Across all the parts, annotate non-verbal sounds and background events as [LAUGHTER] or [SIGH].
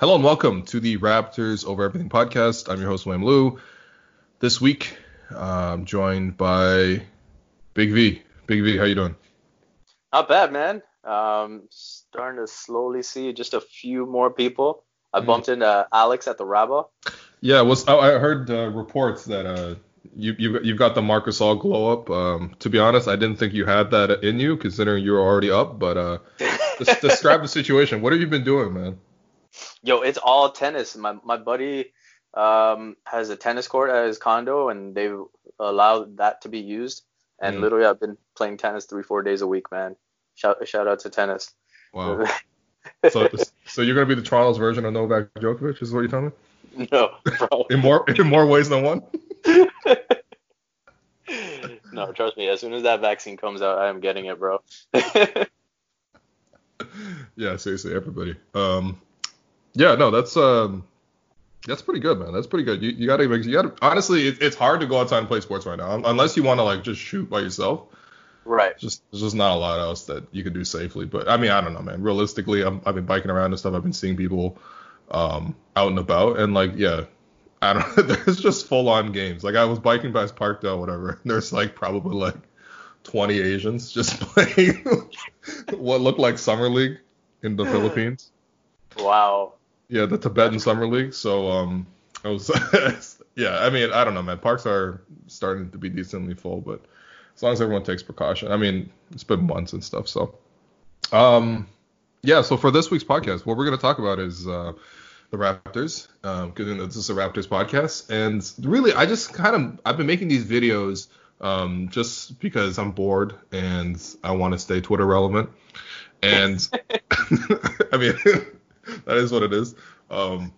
Hello and welcome to the Raptors Over Everything podcast. I'm your host, William Lou. This week, uh, I'm joined by Big V. Big V, how you doing? Not bad, man. Um, starting to slowly see just a few more people. I bumped mm. into Alex at the Rabo. Yeah, was I heard uh, reports that uh, you you you've got the Marc Gasol glow up. Um, to be honest, I didn't think you had that in you, considering you were already up. But uh, [LAUGHS] describe the situation. What have you been doing, man? Yo, it's all tennis. My my buddy um, has a tennis court at his condo, and they've allowed that to be used. And mm. literally, I've been playing tennis three four days a week, man. Shout shout out to tennis. Wow. [LAUGHS] so so you're gonna be the Toronto's version of Novak Djokovic, is what you're telling me? No, bro. [LAUGHS] in more in more ways than one. [LAUGHS] no, trust me. As soon as that vaccine comes out, I am getting it, bro. yeah, seriously, everybody. Um, yeah, no, that's um, that's pretty good, man. That's pretty good. You, you gotta make you gotta honestly, it, it's hard to go outside and play sports right now unless you want to like just shoot by yourself. Right. Just there's just not a lot else that you can do safely. But I mean, I don't know, man. Realistically, i have been biking around and stuff. I've been seeing people um, out and about, and like, yeah, I don't. Know. [LAUGHS] There's just full on games. Like I was biking past Parkdale, whatever. And there's like probably like 20 Asians just [LAUGHS] playing what looked like summer league in the [LAUGHS] Philippines. Wow. Yeah, the Tibetan summer league. So um, I was. [LAUGHS] yeah, I mean, I don't know, man. Parks are starting to be decently full, but as long as everyone takes precaution. I mean, it's been months and stuff, so. Um, yeah. So for this week's podcast, what we're gonna talk about is uh, the Raptors, because um, this is a Raptors podcast, and really, I just kind of I've been making these videos um, just because I'm bored and I want to stay Twitter relevant, and [LAUGHS] I mean [LAUGHS] that is what it is. Um,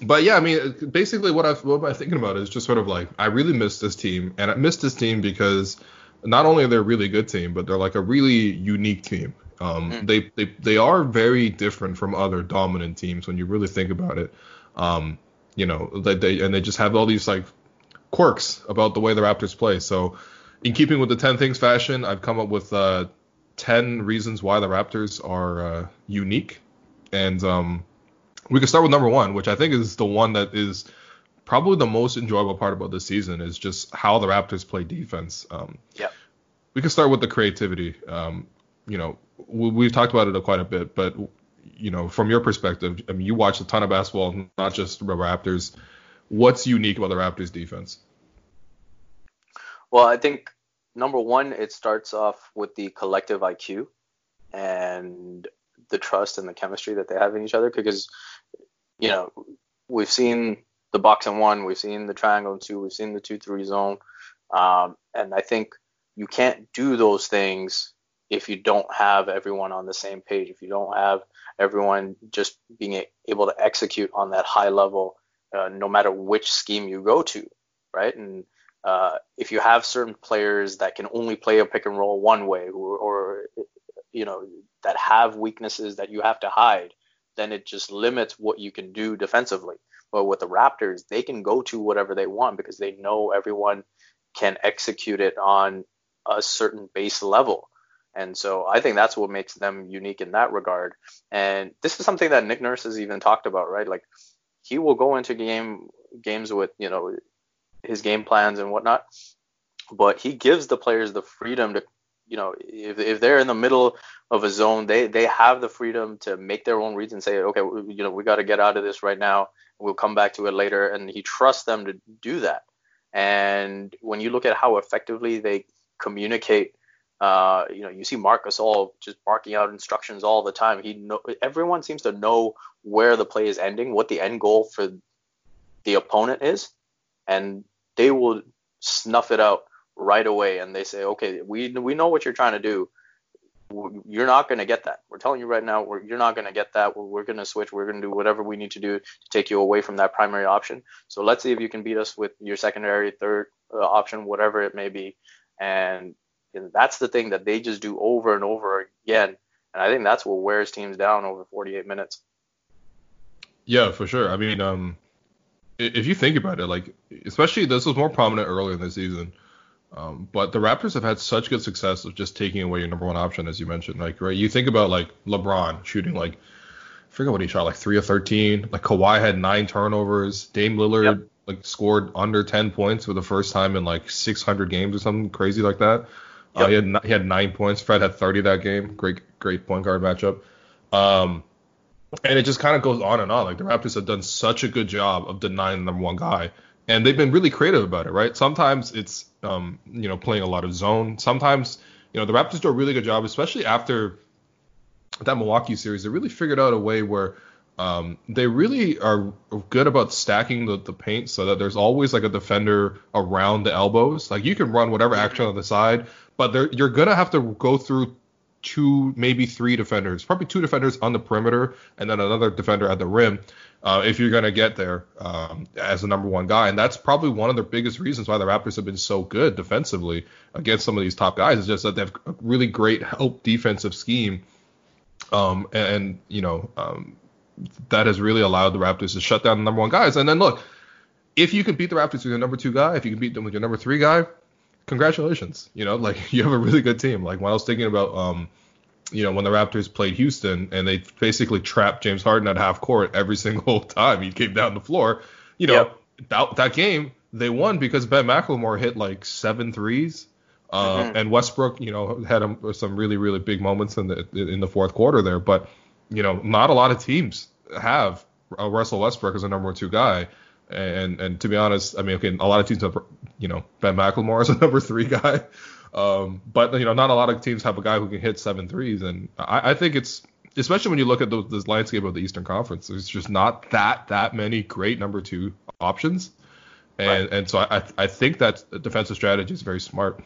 but yeah, I mean, basically, what I what I'm thinking about is just sort of like I really miss this team, and I miss this team because not only are they a really good team, but they're like a really unique team. Um, mm. They they they are very different from other dominant teams when you really think about it. Um, you know, they, they and they just have all these like quirks about the way the Raptors play. So, in keeping with the 10 things fashion, I've come up with uh, 10 reasons why the Raptors are uh, unique, and um, we can start with number one, which I think is the one that is probably the most enjoyable part about this season is just how the Raptors play defense. Um, yeah. We can start with the creativity. Um, you know, we, have talked about it quite a bit, but you know, from your perspective, I mean, you watch a ton of basketball, not just the Raptors. What's unique about the Raptors defense? Well, I think number one, it starts off with the collective IQ and the trust and the chemistry that they have in each other because you know, we've seen the box and one, we've seen the triangle and two, we've seen the two three zone, um, and I think you can't do those things if you don't have everyone on the same page. If you don't have everyone just being able to execute on that high level, uh, no matter which scheme you go to, right? And uh, if you have certain players that can only play a pick and roll one way, or, or you know that have weaknesses that you have to hide, then it just limits what you can do defensively. But with the Raptors, they can go to whatever they want because they know everyone can execute it on a certain base level. And so I think that's what makes them unique in that regard. And this is something that Nick Nurse has even talked about, right? Like he will go into game games with, you know, his game plans and whatnot, but he gives the players the freedom to you know, if, if they're in the middle of a zone, they they have the freedom to make their own reads and say, okay, you know, we got to get out of this right now. We'll come back to it later, and he trusts them to do that. And when you look at how effectively they communicate, uh, you know, you see Marc Gasol just barking out instructions all the time. He know everyone seems to know where the play is ending, what the end goal for the opponent is, and they will snuff it out right away and they say, okay, we we know what you're trying to do. you're not going to get that. We're telling you right now, you're not going to get that. We're, we're going to switch. We're going to do whatever we need to do to take you away from that primary option. So let's see if you can beat us with your secondary, third uh, option, whatever it may be. And, and that's the thing that they just do over and over again. And I think that's what wears teams down over 48 minutes. Yeah, for sure. I mean, um, if you think about it, like especially this was more prominent earlier in the season. Um, but the Raptors have had such good success of just taking away your number one option, as you mentioned. Like, right, you think about like LeBron shooting like, I forget what he shot, like three or thirteen. Like Kawhi had nine turnovers. Dame Lillard yep. like scored under ten points for the first time in like 600 games or something crazy like that. Uh, yep. Uh, he had he had nine points. Fred had 30 that game. Great great point guard matchup. Um, and it just kind of goes on and on. Like the Raptors have done such a good job of denying the number one guy, and they've been really creative about it, right? Sometimes it's um, you know playing a lot of zone. Sometimes you know the Raptors do a really good job, especially after that Milwaukee series. They really figured out a way where um, they really are good about stacking the, the paint so that there's always like a defender around the elbows. Like you can run whatever action on the side, but you're gonna have to go through two, maybe three defenders, probably two defenders on the perimeter, and then another defender at the rim. Uh, if you're going to get there um, as the number one guy. And that's probably one of the biggest reasons why the Raptors have been so good defensively against some of these top guys. Is just that they have a really great help defensive scheme. Um, and, and, you know, um, that has really allowed the Raptors to shut down the number one guys. And then look, if you can beat the Raptors with your number two guy, if you can beat them with your number three guy, congratulations. You know, [LAUGHS] like you have a really good team. Like when I was thinking about, um, you know, when the Raptors played Houston and they basically trapped James Harden at half court every [LAUGHS] single time he came down the floor. You know, yep. that, that game they won because Ben McLemore hit like seven threes. Uh, mm-hmm. And Westbrook, you know, had a, some really, really big moments in the in the fourth quarter there. But you know, not a lot of teams have uh, Russell Westbrook as a number two guy. And and to be honest, I mean, okay, a lot of teams have, you know, Ben McLemore as a [LAUGHS] number three guy, um, but you know, not a lot of teams have a guy who can hit seven threes, and I, I think it's especially when you look at the, this landscape of the Eastern Conference, there's just not that that many great number two options, and right. and so I I think that defensive strategy is very smart.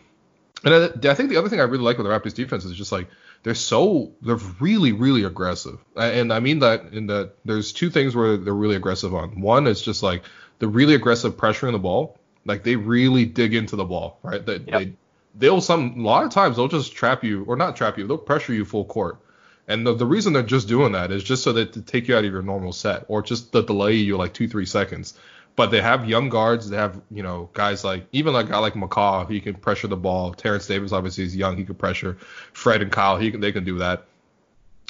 And I, I, think the other thing I really like with the Raptors defense is just like they're so they're really really aggressive, and I mean that in that there's two things where they're really aggressive on. One is just like the really aggressive pressure in the ball, like they really dig into the ball, right? They, yep. they they'll some a lot of times they'll just trap you or not trap you, they'll pressure you full court. And the, the reason they're just doing that is just so that to take you out of your normal set or just to delay you like two three seconds. But they have young guards. They have you know guys like even like a guy like McCaw, he can pressure the ball. Terence Davis obviously is young, he can pressure. Fred and Kyle, he can they can do that.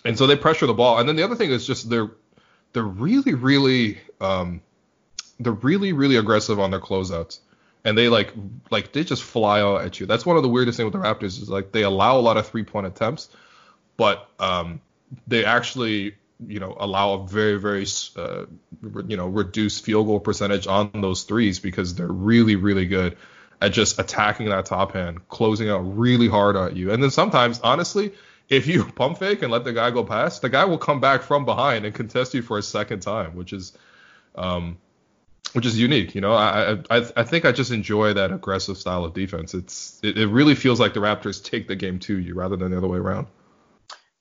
And so they pressure the ball. And then the other thing is just they're they're really really um, they're really really aggressive on their closeouts and they like like they just fly out at you. That's one of the weirdest things with the Raptors is like they allow a lot of three point attempts, but um, they actually you know allow a very very uh, you know reduced field goal percentage on those threes because they're really really good at just attacking that top hand, closing out really hard on you. And then sometimes honestly, if you [LAUGHS] pump fake and let the guy go past, the guy will come back from behind and contest you for a second time, which is um, which is unique. You know, I, I I think I just enjoy that aggressive style of defense. It's it, it really feels like the Raptors take the game to you rather than the other way around.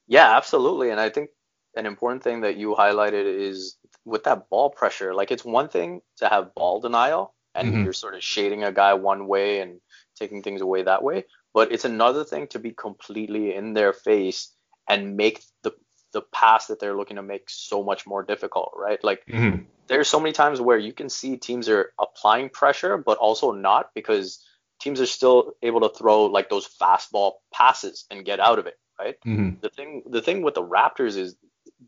Yeah, absolutely. And I think an important thing that you highlighted is with that ball pressure. Like it's one thing to have ball denial and mm-hmm. you're sort of shading a guy one way and taking things away that way, but it's another thing to be completely in their face and make the the pass that they're looking to make so much more difficult, right? Like mm-hmm. there's so many times where you can see teams are applying pressure, but also not because teams are still able to throw like those fastball passes and get out of it, right? Mm-hmm. The thing the thing with the Raptors is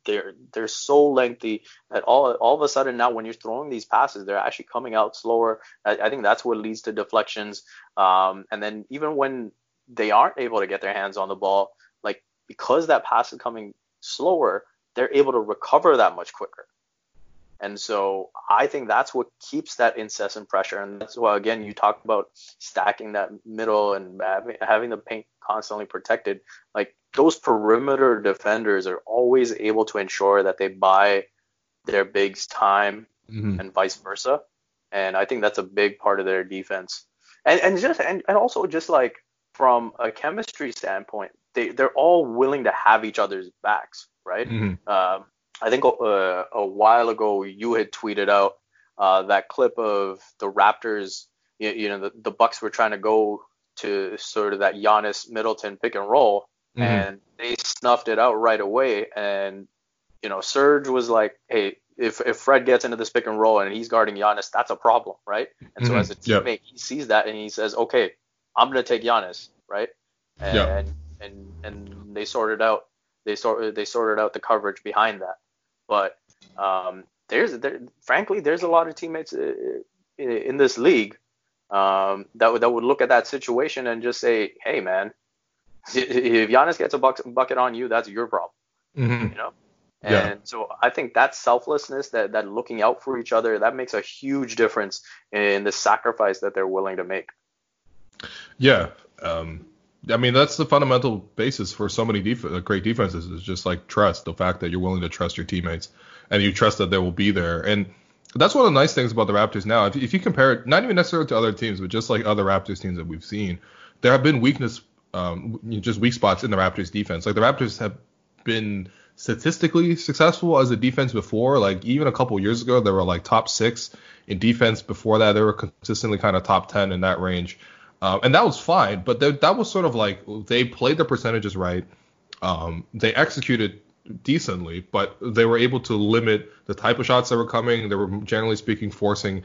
they're they're so lengthy that all all of a sudden now when you're throwing these passes, they're actually coming out slower. I, I think that's what leads to deflections. Um, and then even when they aren't able to get their hands on the ball, like because that pass is coming slower, they're able to recover that much quicker. And so I think that's what keeps that incessant pressure. And that's why, again, you talk about stacking that middle and having the paint constantly protected. Like those perimeter defenders are always able to ensure that they buy their bigs time mm-hmm. and vice versa. And I think that's a big part of their defense. And, and just and, and also just like from a chemistry standpoint, they they're all willing to have each other's backs, right? Mm-hmm. Um, I think uh, a while ago you had tweeted out uh, that clip of the Raptors. You, you know, the, the Bucks were trying to go to sort of that Giannis Middleton pick and roll, Mhm. and they snuffed it out right away. And you know, Serge was like, "Hey, if if Fred gets into this pick and roll and he's guarding Giannis, that's a problem, right?" And so Mhm. as a Yep. teammate, he sees that and he says, "Okay, I'm gonna take Giannis, right?" And Yeah. and and they sorted out they sort they sorted out the coverage behind that. But um, there's there, frankly there's a lot of teammates uh, in, in this league um, that would that would look at that situation and just say, "Hey, man, [LAUGHS] if Giannis gets a bucket on you, that's your problem." Mhm. you know Yeah. and so i think that selflessness that that looking out for each other that makes a huge difference in the sacrifice that they're willing to make Yeah. Um, I mean, that's the fundamental basis for so many def- uh, great defenses is just like trust, the fact that you're willing to trust your teammates and you trust that they will be there. And that's one of the nice things about the Raptors now. If, if you compare it, not even necessarily to other teams, but just like other Raptors teams that we've seen, there have been weakness, um, just weak spots in the Raptors defense. Like the Raptors have been statistically successful as a defense before. Like even a couple years ago, they were like top six in defense. Before that, they were consistently kind of top 10 in that range. Um, and that was fine, but th- that was sort of like they played the percentages right. Um, they executed decently, but they were able to limit the type of shots that were coming. They were generally speaking forcing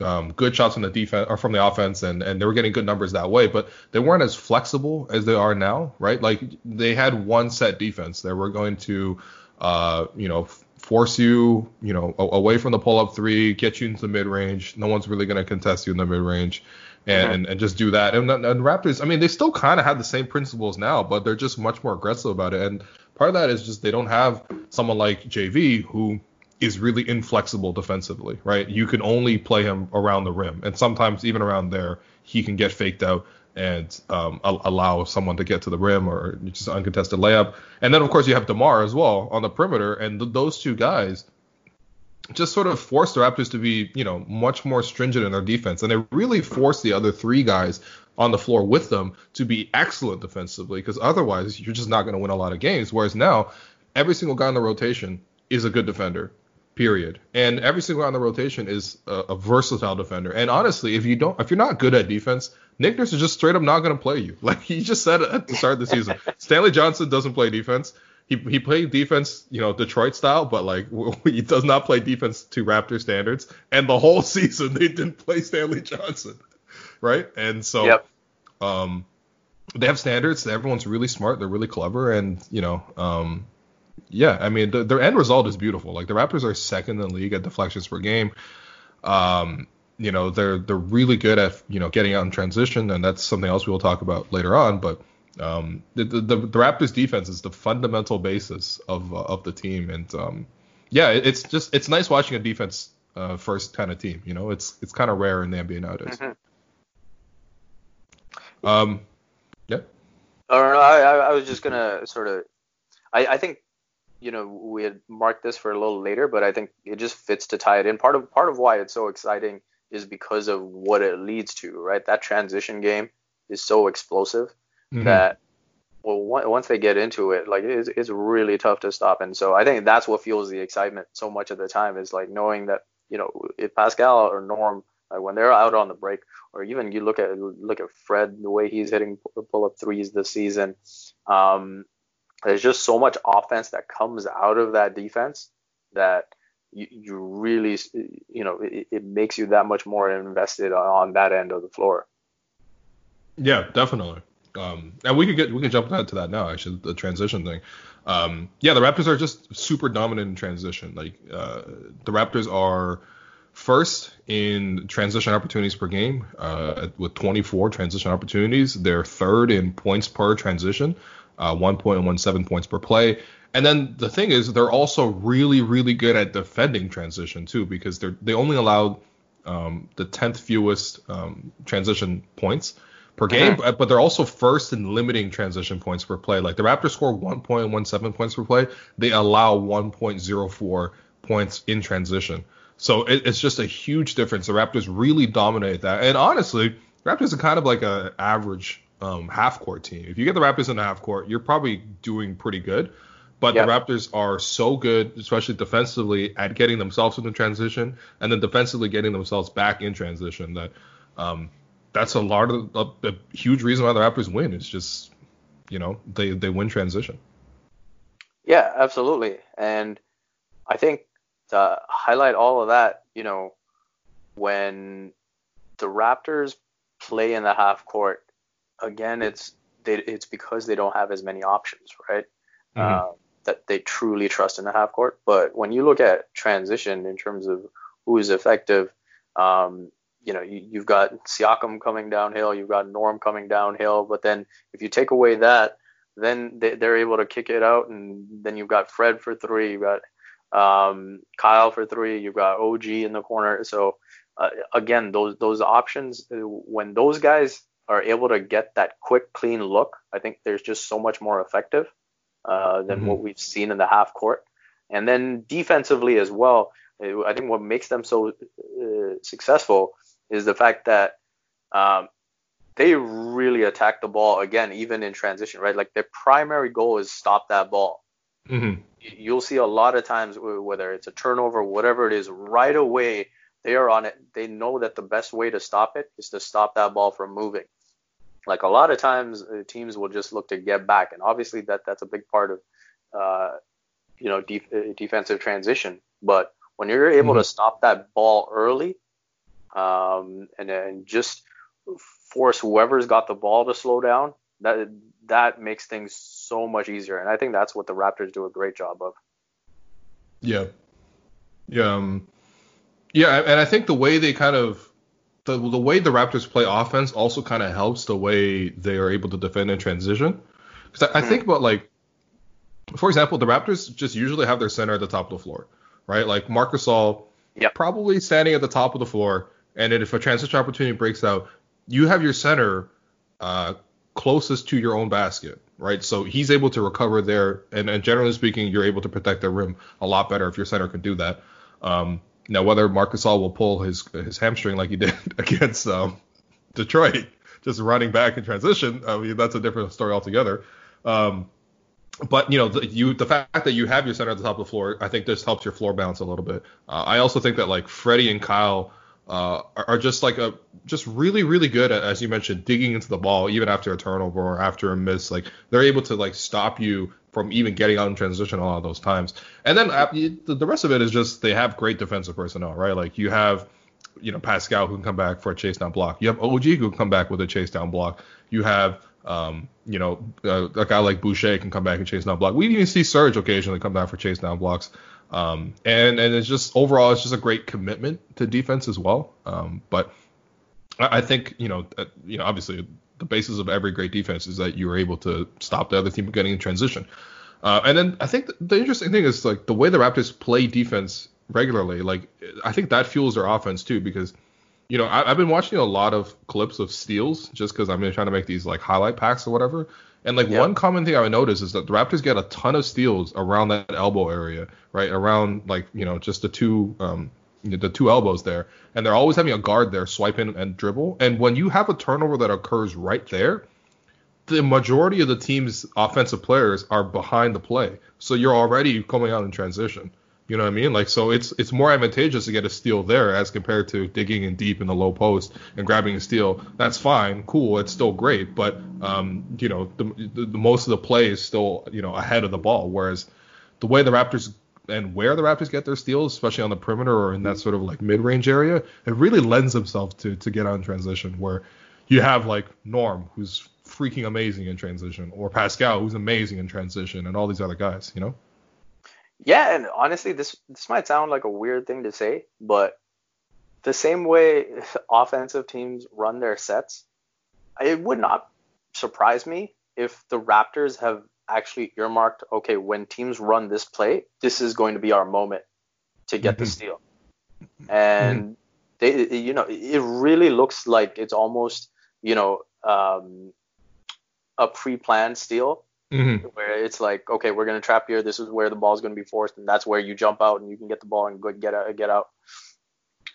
um, good shots from the defense or from the offense, and and they were getting good numbers that way. But they weren't as flexible as they are now, right? Like they had one set defense. They were going to, uh, you know. Force you, you know, away from the pull-up three, get you into the mid-range. No one's really going to contest you in the mid-range and, and, and just do that. And, and Raptors, I mean, they still kind of have the same principles now, but they're just much more aggressive about it. And part of that is just they don't have someone like JV who is really inflexible defensively, right? You can only play him around the rim, and sometimes even around there, he can get faked out and um, allow someone to get to the rim or just uncontested layup. And then of course you have Demar as well on the perimeter, and th- those two guys just sort of force the Raptors to be, you know, much more stringent in their defense, and they really force the other three guys on the floor with them to be excellent defensively, because otherwise you're just not going to win a lot of games. Whereas now, every single guy in the rotation is a good defender, period, and every single guy in the rotation is a, a versatile defender. And honestly, if you don't, if you're not good at defense, Nick Nurse is just straight up not going to play you. [LAUGHS] Like he just said at the start of the season, [LAUGHS] Stanley Johnson doesn't play defense he he played defense, you know, Detroit style, but like [LAUGHS] he does not play defense to Raptor standards. And the whole season they didn't play Stanley Johnson, right? And so, Yep. um, they have standards. Everyone's really smart. They're really clever, and you know, um, yeah, I mean, the, their end result is beautiful. Like the Raptors are second in the league at deflections per game. Um, you know, they're they're really good at you know getting out in transition, and that's something else we will talk about later on. But um, the, the the Raptors defense is the fundamental basis of uh, of the team, and um, yeah, it, it's just it's nice watching a defense uh, first kind of team. You know, it's it's kind of rare in the NBA nowadays. Mhm. Um, yeah. Or no, I, I I was just gonna sort of, I, I think, you know, we had marked this for a little later, but I think it just fits to tie it in. Part of part of why it's so exciting is because of what it leads to, right? That transition game is so explosive Mhm. that, well, once they get into it, like it's it's really tough to stop. And so I think that's what fuels the excitement so much of the time is like knowing that, you know, if Pascal or Norm, like when they're out on the break, or even you look at look at Fred, the way he's hitting pull up threes this season. Um, there's just so much offense that comes out of that defense that you, you really, you know, it, it makes you that much more invested on that end of the floor. Yeah, definitely. Um, and we could get we can jump into that now. Actually, the transition thing. Um, yeah, the Raptors are just super dominant in transition. Like uh, the Raptors are first in transition opportunities per game uh, with 24 transition opportunities. They're third in points per transition, uh, 1.17 points per play. And then the thing is, they're also really, really good at defending transition too, because they're they only allowed um, the 10th fewest um, transition points per game, but, but they're also first in limiting transition points per play. Like the Raptors score 1.17 points per play, they allow 1.04 points in transition. So it, it's just a huge difference. The Raptors really dominate that, and honestly, Raptors are kind of like an average um, half court team. If you get the Raptors in the half court, you're probably doing pretty good. But the Raptors are so good, especially defensively, at getting themselves into transition and then defensively getting themselves back in transition that um, that's a lot of a, a, huge reason why the Raptors win. It's just you know they they win transition. Yeah, absolutely. And I think to highlight all of that, you know, when the Raptors play in the half court, again, it's they, it's because they don't have as many options, right? Mm-hmm. Uh, that they truly trust in the half court. But when you look at transition in terms of who is effective, um, you know, you, have got Siakam coming downhill, you've got Norm coming downhill. But then if you take away that, then they, are able to kick it out, and then you've got Fred for three, you've got um, Kyle for three, you've got OG in the corner. So uh, again, those those options, uh, when those guys are able to get that quick, clean look, I think there's just so much more effective uh, than mm-hmm. what we've seen in the half court. And then defensively as well, I think what makes them so uh, successful is the fact that um, they really attack the ball again, even in transition, right? Like their primary goal is stop that ball. Mm-hmm. You'll see a lot of times whether it's a turnover, whatever it is, right away they are on it. They know that the best way to stop it is to stop that ball from moving like a lot of times uh, teams will just look to get back, and obviously that that's a big part of uh, you know def- uh, defensive transition. But when you're able mm-hmm. to stop that ball early, um, and and just force whoever's got the ball to slow down, that that makes things so much easier. And I think that's what the Raptors do a great job of. Yeah. Yeah. Um, yeah, and I think the way they kind of the the way the Raptors play offense also kind of helps the way they are able to defend in transition. Because I, I, think mm-hmm. about like, for example, the Raptors just usually have their center at the top of the floor, right? Like Marc Gasol, yep. probably standing at the top of the floor, and then if a transition opportunity breaks out, you have your center uh, closest to your own basket, right? So he's able to recover there, and, and generally speaking, you're able to protect the rim a lot better if your center can do that. Um, now, whether Marc Gasol will pull his his hamstring like he [LAUGHS] did against um, Detroit, just running back in transition, I mean that's a different story altogether. Um, but you know, the, you the fact that you have your center at the top of the floor, I think this helps your floor balance a little bit. Uh, I also think that like Freddie and Kyle uh, are, just like a just really really good at as you mentioned digging into the ball even after a turnover or after a miss. Like they're able to like stop you from even getting out in transition a lot of those times. And then uh, the rest of it is just they have great defensive personnel, right? Like you have, you know, Pascal who can come back for a chase down block. You have OG who can come back with a chase down block. You have, um, you know, uh, a guy like Boucher can come back and chase down block. We even see Serge occasionally come back for chase down blocks. Um, and and it's just overall it's just a great commitment to defense as well. Um, but I, I think you know, uh, you know, obviously the basis of every great defense is that you are able to stop the other team from getting in transition. Uh, and then I think the interesting thing is like the way the Raptors play defense regularly. Like I think that fuels their offense too because you know I, have been watching a lot of clips of steals just because I'm trying to make these like highlight packs or whatever. And like one common thing I would notice is that the Raptors get a ton of steals around that elbow area, right around like you know just the two um, the two elbows there, and they're always having a guard there swipe in and dribble. And when you have a turnover that occurs right there, the majority of the team's offensive players are behind the play, so you're already coming out in transition. You know what I mean? Like so, it's it's more advantageous to get a steal there as compared to digging in deep in the low post and grabbing a steal. That's fine, cool, it's still great, but um, you know, the, the, the most of the play is still you know ahead of the ball. Whereas the way the Raptors and where the Raptors get their steals, especially on the perimeter or in that sort of like mid-range area, it really lends themselves to to get on transition where you have like Norm who's freaking amazing in transition or Pascal who's amazing in transition and all these other guys, you know? Yeah, and honestly this this might sound like a weird thing to say, but the same way [LAUGHS] offensive teams run their sets, it would not surprise me if the Raptors have actually earmarked, okay, when teams run this play, this is going to be our moment to get the mm-hmm. steal. And mm-hmm. they, you know, it really looks like it's almost, you know, um, a pre-planned steal mm-hmm. where it's like, okay, we're gonna trap here. This is where the ball's gonna be forced, and that's where you jump out and you can get the ball and go get out, get out.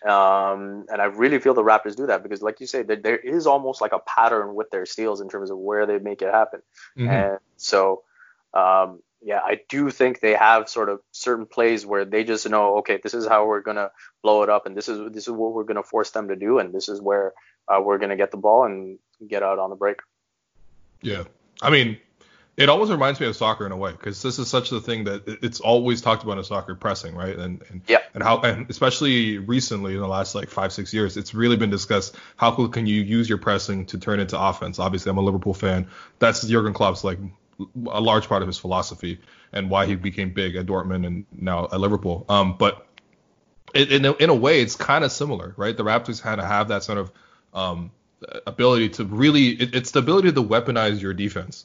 Um, and I really feel the Raptors do that because, like you say, there, there is almost like a pattern with their steals in terms of where they make it happen. Mm-hmm. And so, um, yeah, I do think they have sort of certain plays where they just know, okay, this is how we're gonna blow it up, and this is this is what we're gonna force them to do, and this is where uh, we're gonna get the ball and get out on the break. Yeah, I mean, it almost reminds me of soccer in a way because this is such the thing that it's always talked about in soccer pressing right? And and, yeah. and how and especially recently in the last like five six years it's really been discussed how can you use your pressing to turn into offense? Obviously i'm a liverpool fan. That's jurgen klopp's like a large part of his philosophy and why he became big at dortmund and now at liverpool. Um but it, in, a, in a way it's kind of similar right? The raptors kind of have that sort of um ability to really it, it's the ability to weaponize your defense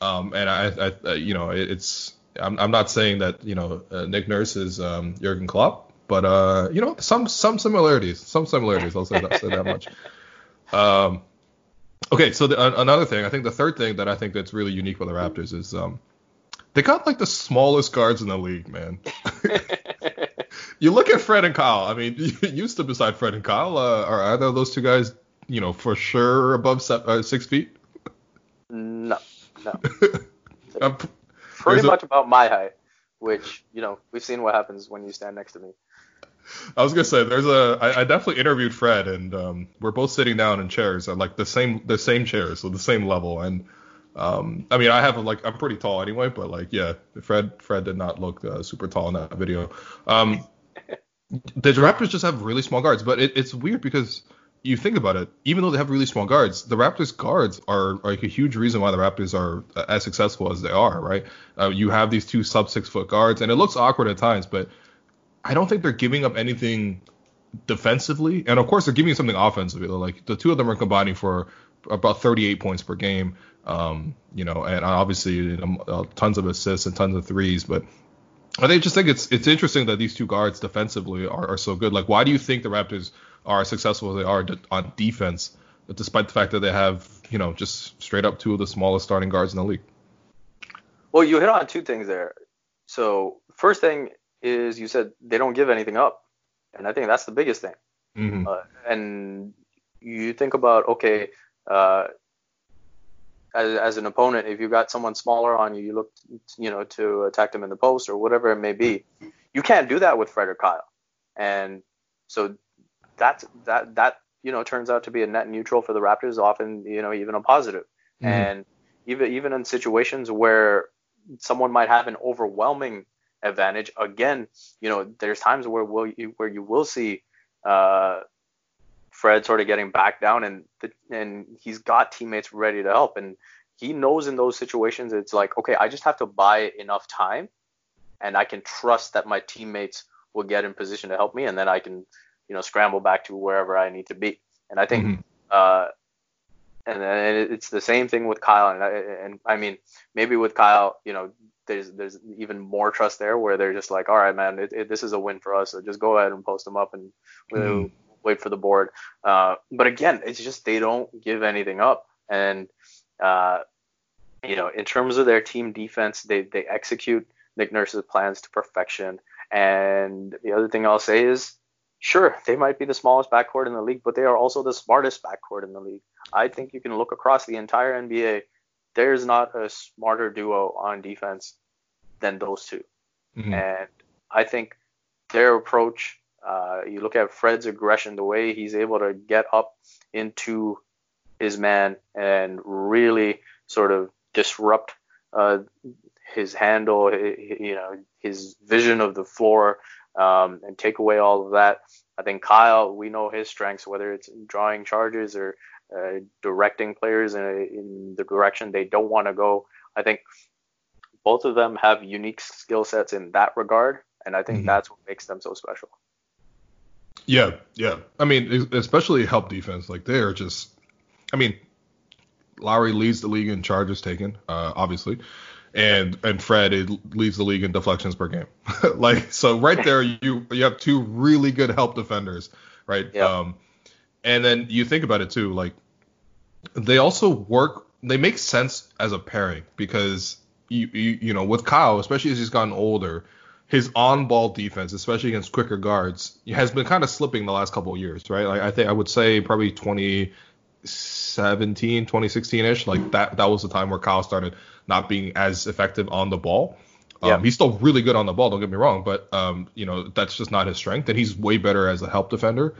um, and I, I, you know, it's I'm, I'm not saying that you know uh, Nick Nurse is um, Jurgen Klopp, but uh, you know, some some similarities, some similarities. I'll say that say that much. Um, okay, so the, another thing, I think the third thing that I think that's really unique for the Raptors is um, they got like the smallest guards in the league, man. [LAUGHS] you look at Fred and Kyle. I mean, [LAUGHS] you used to beside Fred and Kyle. Uh, are either of those two guys, you know, for sure above se- uh, six feet? No. No. [LAUGHS] pretty much a, about my height, which you know we've seen what happens when you stand next to me. I was gonna say there's a I, I definitely interviewed Fred and um, we're both sitting down in chairs like the same the same chairs so the same level and um, I mean I have a, like I'm pretty tall anyway but like yeah Fred Fred did not look uh, super tall in that video. Um, [LAUGHS] the Raptors just have really small guards but it, it's weird because you think about it, even though they have really small guards, the Raptors guards are like a huge reason why the Raptors are as successful as they are, right? Uh, you have these two sub six foot guards, and it looks awkward at times, but I don't think they're giving up anything defensively, and of course they're giving something offensively. Like the two of them are combining for about 38 points per game, um, you know, and obviously you uh, tons of assists and tons of threes, but. I just think it's it's interesting that these two guards defensively are, are so good. Like, why do you think the Raptors are as successful as they are on defense, despite the fact that they have, you know, just straight up two of the smallest starting guards in the league. Well, you hit on two things there. So, first thing is you said they don't give anything up, and I think that's the biggest thing. Mm-hmm. Uh, and you think about okay, uh, as, as an opponent, if you've got someone smaller on you, you look, you know, to attack them in the post or whatever it may be. You can't do that with Fred or Kyle, and so that's that that you know turns out to be a net neutral for the Raptors, often you know even a positive. Mm-hmm. And even even in situations where someone might have an overwhelming advantage, again, you know, there's times where will you where you will see uh, Fred sort of getting back down, and the, and he's got teammates ready to help, and he knows in those situations it's like, okay, I just have to buy enough time, and I can trust that my teammates will get in position to help me, and then I can you know scramble back to wherever I need to be. And I think, mm-hmm. uh, and then it's the same thing with Kyle. And I, and I mean, maybe with Kyle, you know, there's there's even more trust there where they're just like, all right, man, it, it, this is a win for us. So just go ahead and post them up and mm-hmm. wait for the board. Uh, but again, it's just they don't give anything up. And uh, you know, in terms of their team defense, they they execute Nick Nurse's plans to perfection. And the other thing I'll say is sure, they might be the smallest backcourt in the league, but they are also the smartest backcourt in the league. I think you can look across the entire NBA. There's not a smarter duo on defense than those 2 mm-hmm. And I think their approach, uh, you look at Fred's aggression, the way he's able to get up into his man and really sort of disrupt uh, his handle, you know, his vision of the floor, um, and take away all of that. I think Kyle, we know his strengths, whether it's drawing charges or uh, directing players in, in the direction they don't want to go. I think both of them have unique skill sets in that regard, and I think mm-hmm. that's what makes them so special. Yeah, yeah. I mean, especially help defense. Like they are just. I mean, Lowry leads the league in charges taken, uh, obviously and and Fred it leads the league in deflections per game. [LAUGHS] like so, right there you you have two really good help defenders, right? Yeah. Um, and then you think about it too, like they also work. They make sense as a pairing because you you, you know with Kyle, especially as he's gotten older, his on-ball defense, especially against quicker guards, has been kind of slipping the last couple of years, right? Like I think I would say probably 2017, 2016ish, like that that was the time where Kyle started not being as effective on the ball. Um, yeah. He's still really good on the ball, don't get me wrong, but um, you know that's just not his strength, and he's way better as a help defender.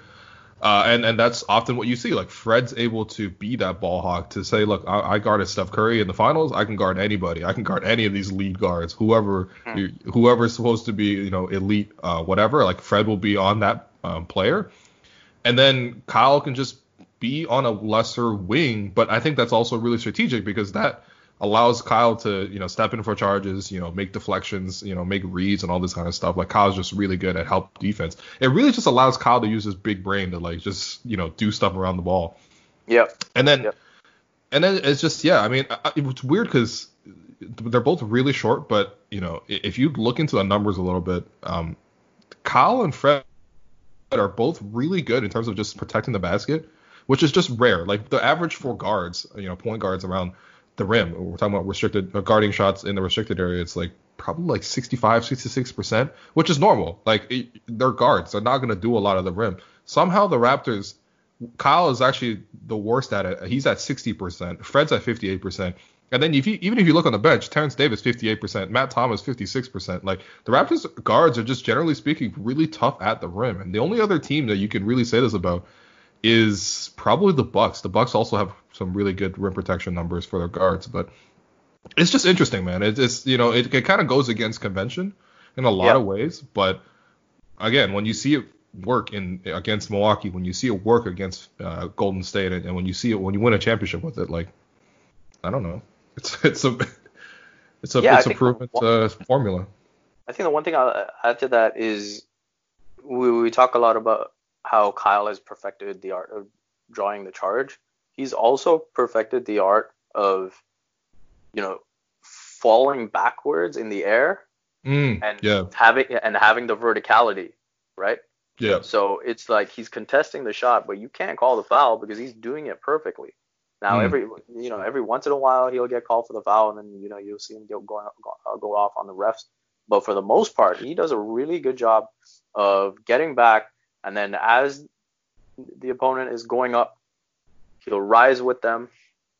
Uh, and and that's often what you see. Like Fred's able to be that ball hawk to say, look, I, I guarded Steph Curry in the finals. I can guard anybody. I can guard any of these lead guards, whoever mm. whoever's supposed to be, you know, elite, uh, whatever. Like Fred will be on that um, player, and then Kyle can just be on a lesser wing. But I think that's also really strategic because that allows Kyle to, you know, step in for charges, you know, make deflections, you know, make reads and all this kind of stuff. Like Kyle's just really good at help defense. It really just allows Kyle to use his big brain to like just, you know, do stuff around the ball. Yep. And then, yep. and then it's just, yeah, I mean, it's weird because they're both really short, but you know, if you look into the numbers a little bit, um, Kyle and Fred are both really good in terms of just protecting the basket, which is just rare. Like the average for guards, you know, point guards around the rim. We're talking about restricted uh, guarding shots in the restricted area. It's like probably like 65, 66 percent, which is normal. Like it, they're guards. They're not going to do a lot of the rim. Somehow the Raptors, Kyle is actually the worst at it. He's at 60 percent. Fred's at 58 percent. And then if you, even if you look on the bench, Terence Davis 58%, Matt Thomas 56%. Like the Raptors guards are just generally speaking really tough at the rim. And the only other team that you can really say this about is probably the Bucks. The Bucks also have some really good rim protection numbers for their guards, but it's just interesting, man. It's, it's you know it, it kind of goes against convention in a lot yep. of ways, but again, when you see it work in against Milwaukee, when you see it work against uh, Golden State, and, and, when you see it when you win a championship with it, like I don't know, it's [LAUGHS] it's a it's a yeah, it's a proven uh, formula. I think the one thing I'll add to that is we, we talk a lot about how Kyle has perfected the art of drawing the charge. He's also perfected the art of, you know, falling backwards in the air mm, and yeah. having and having the verticality, right? Yeah. So it's like he's contesting the shot, but you can't call the foul because he's doing it perfectly. Now mm. every you know every once in a while he'll get called for the foul, and then you know you'll see him go go, go off on the refs. But for the most part, he does a really good job of getting back, and then as the opponent is going up, he'll rise with them,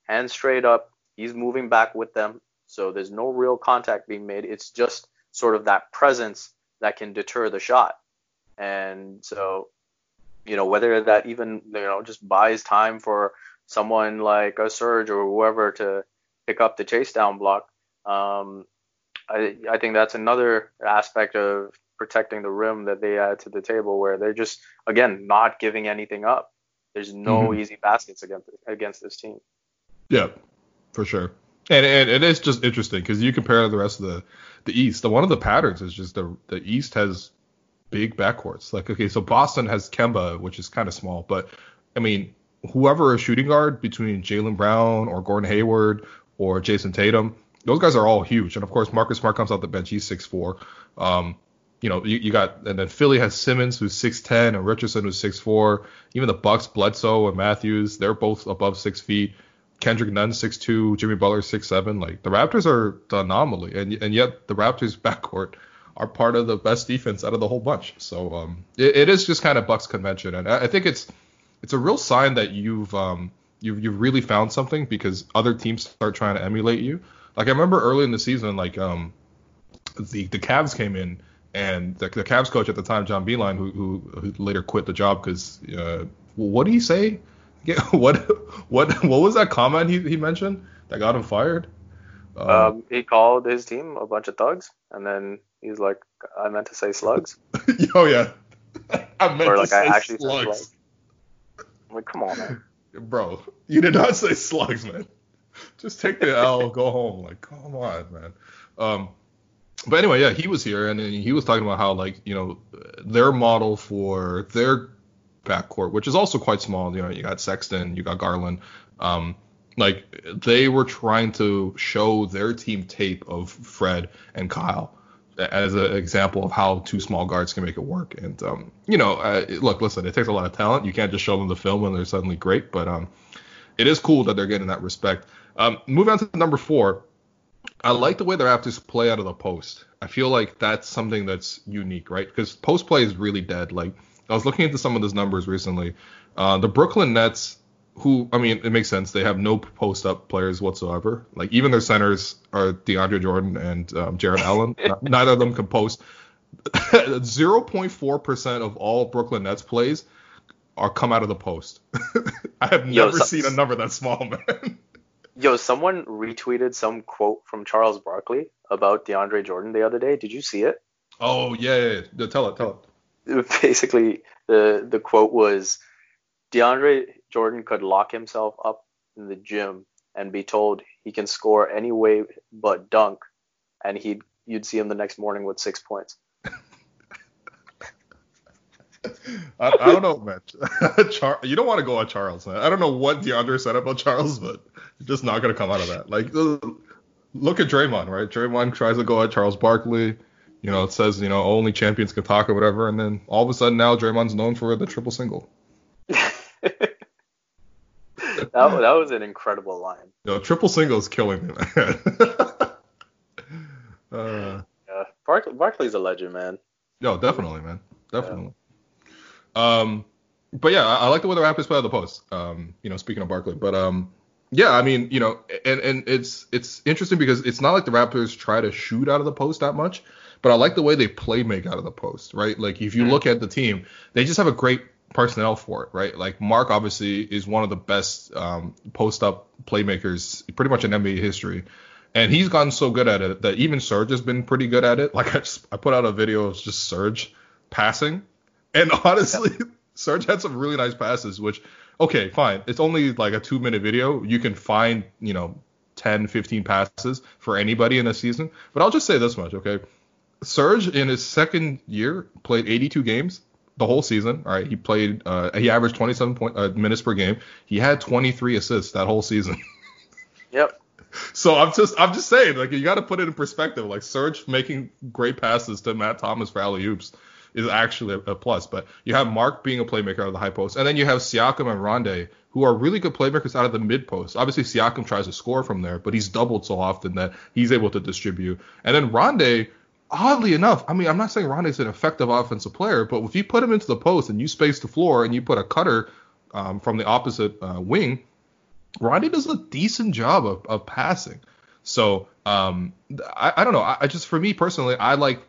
hands straight up. He's moving back with them. So there's no real contact being made. It's just sort of that presence that can deter the shot. And so, you know, whether that even, you know, just buys time for someone like a Serge or whoever to pick up the chase down block, um, I, I think that's another aspect of protecting the rim that they add to the table where they're just again not giving anything up. There's no mm-hmm. easy baskets against against this team. Yeah, for sure. And, and it is just interesting because you compare to the rest of the the East. The one of the patterns is just the the East has big backcourts. Like okay, so Boston has Kemba, which is kind of small, but I mean whoever a shooting guard between Jaylen Brown or Gordon Hayward or Jayson Tatum, those guys are all huge. And of course Marcus Smart comes out the bench, he's six four. Um, you know, you, you, got and then Philly has Simmons who's 6'10 and Richardson who's 6'4. Even the Bucks, Bledsoe and Matthews, they're both above six feet. Kendrick Nunn 6'2, Jimmy Butler 6'7. Like the Raptors are the anomaly, and and yet the Raptors [LAUGHS] backcourt are part of the best defense out of the whole bunch. So um, it, it is just kind of Bucks convention, and I, I think it's it's a real sign that you've um you've you've really found something because other teams start trying to emulate you. Like I remember early in the season, like um the the Cavs came in and the, the Cavs coach at the time, John Beilein, who, who, who later quit the job because uh, what did he say? [LAUGHS] what what what was that comment he, he mentioned that got him fired? Um, um, he called his team a bunch of thugs, and then he's like, "I meant to say slugs." [LAUGHS] oh yeah, [LAUGHS] I meant or like to say I actually slugs. Said slugs. Like, come on, man. Bro, you did not say slugs, man. Just take the L, go home. Like, come on, man. Um, but anyway, yeah, he was here and he was talking about how like you know their model for their backcourt, which is also quite small. You know, you got Sexton, you got Garland. Um, like they were trying to show their team tape of Fred and Kyle as an example of how two small guards can make it work. And um, you know, uh, look, listen, it takes a lot of talent. You can't just show them the film and they're suddenly great. But um, it is cool that they're getting that respect. Um, move on to number four. I like the way the Raptors play out of the post. I feel like that's something that's unique, right? Because post play is really dead. Like I was looking into some of those numbers recently. Uh, the Brooklyn Nets, who I mean, it makes sense. They have no post up players whatsoever. Like even their centers are DeAndre Jordan and um, Jarrett [LAUGHS] Allen. Neither of them can post. [LAUGHS] 0.4% of all Brooklyn Nets plays are come out of the post. [LAUGHS] I have Yo, never so- seen a number that small, man. Yo, someone retweeted some quote from Charles Barkley about DeAndre Jordan the other day. Did you see it? oh yeah, yeah, yeah. Tell it, tell it. [LAUGHS] Basically, the the quote was DeAndre Jordan could lock himself up in the gym and be told he can score any way but dunk, and he'd you'd see him the next morning with six points. [LAUGHS] I, I don't know, man. [LAUGHS] Char- you don't want to go on Charles, man. I don't know what DeAndre said about Charles, but just not gonna come out of that. Like, uh, look at Draymond, right? Draymond tries to go at Charles Barkley. You know, it says you know only champions can talk or whatever, and then all of a sudden now Draymond's known for the triple single. [LAUGHS] that, that was an incredible line. You know, triple single is killing me, man. uh, Yeah, Barkley, Barkley's a legend, man. Yo, definitely, man. Definitely. Um, but yeah, I, I like the way the Raptors play out of the post. Um, you know, speaking of Barkley, but um, yeah, I mean, you know, and and it's it's interesting because it's not like the Raptors try to shoot out of the post that much, but I like the way they play make out of the post, right? Like if you Mhm. look at the team, they just have a great personnel for it, right? Like Marc obviously is one of the best um, post up playmakers pretty much in NBA history. And he's gotten so good at it that even Serge has been pretty good at it. [LAUGHS] Like I just I put out a video of just Serge passing, and honestly, [LAUGHS] Serge had some really nice passes. Which okay, fine, it's only like a two minute video. You can find you know 10, 15 passes for anybody in a season. But I'll just say this much, okay? Serge in his second year played 82 games the whole season. All right, he played uh, he averaged 27 point, uh, minutes per game. He had 23 assists that whole season. [LAUGHS] Yep. So I'm just I'm just saying like you got to put it in perspective. Like Serge making great passes to Matt Thomas for alley oops is actually a, plus. But you have Marc being a playmaker out of the high post, and then you have Siakam and Rondae who are really good playmakers out of the mid post. Obviously Siakam tries to score from there, but he's doubled so often that he's able to distribute. And then Rondae. Oddly enough, I mean, I'm not saying Rondae's an effective offensive player, but if you put him into the post and you space the floor and you put a cutter um, from the opposite uh, wing, Rondae does a decent job of, of passing. So um, I, I don't know. I, I just for me personally, I like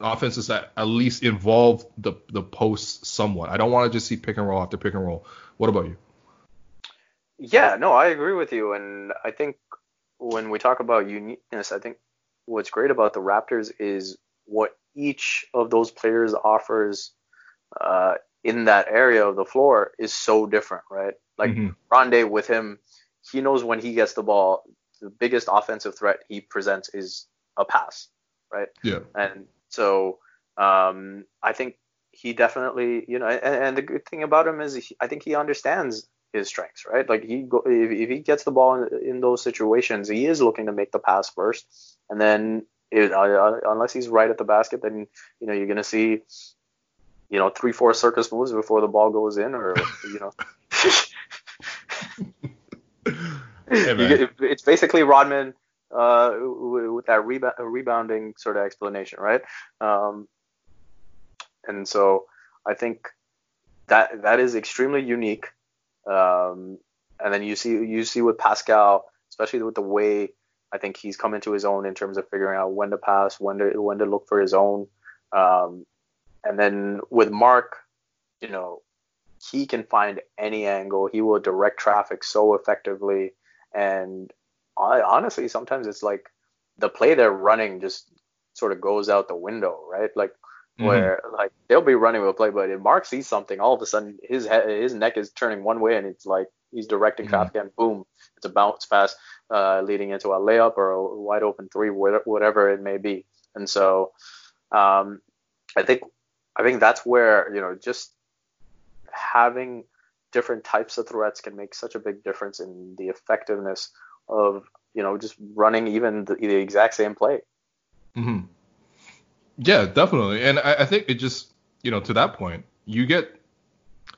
offenses that at least involve the the posts somewhat. I don't want to just see pick and roll after pick and roll. What about you? Yeah, no, I agree with you. And I think when we talk about uniqueness, I think what's great about the Raptors is what each of those players offers uh, in that area of the floor is so different, right? Like Mhm. Rondae with him, he knows when he gets the ball, the biggest offensive threat he presents is a pass, right? Yeah. And so um, I think he definitely, you know, and, and the good thing about him is he, I think he understands his strengths, right? Like he go, if, if he gets the ball in, in those situations, he is looking to make the pass first, and then it, uh, unless he's right at the basket, then you know you're gonna see, you know, three four circus moves before the ball goes in, or you know. [LAUGHS] Hey, [LAUGHS] it's basically Rodman uh, with that rebounding sort of explanation, right? Um, and so I think that that is extremely unique. Um, and then you see you see with Pascal, especially with the way I think he's come into his own in terms of figuring out when to pass, when to when to look for his own. Um, and then with Marc, you know, he can find any angle. He will direct traffic so effectively. And I, honestly, sometimes it's like the play they're running just sort of goes out the window, right? Like Mhm. where like they'll be running with a play, but if Marc sees something, all of a sudden his head, his neck is turning one way, and it's like he's directing Mhm. traffic, and boom, it's a bounce pass uh, leading into a layup or a wide open three, whatever it may be. And so, um, I think I think that's where you know just having different types of threats can make such a big difference in the effectiveness of you know just running even the, the exact same play. Mm-hmm. Yeah, definitely. And I, I think it just, you know, to that point, you get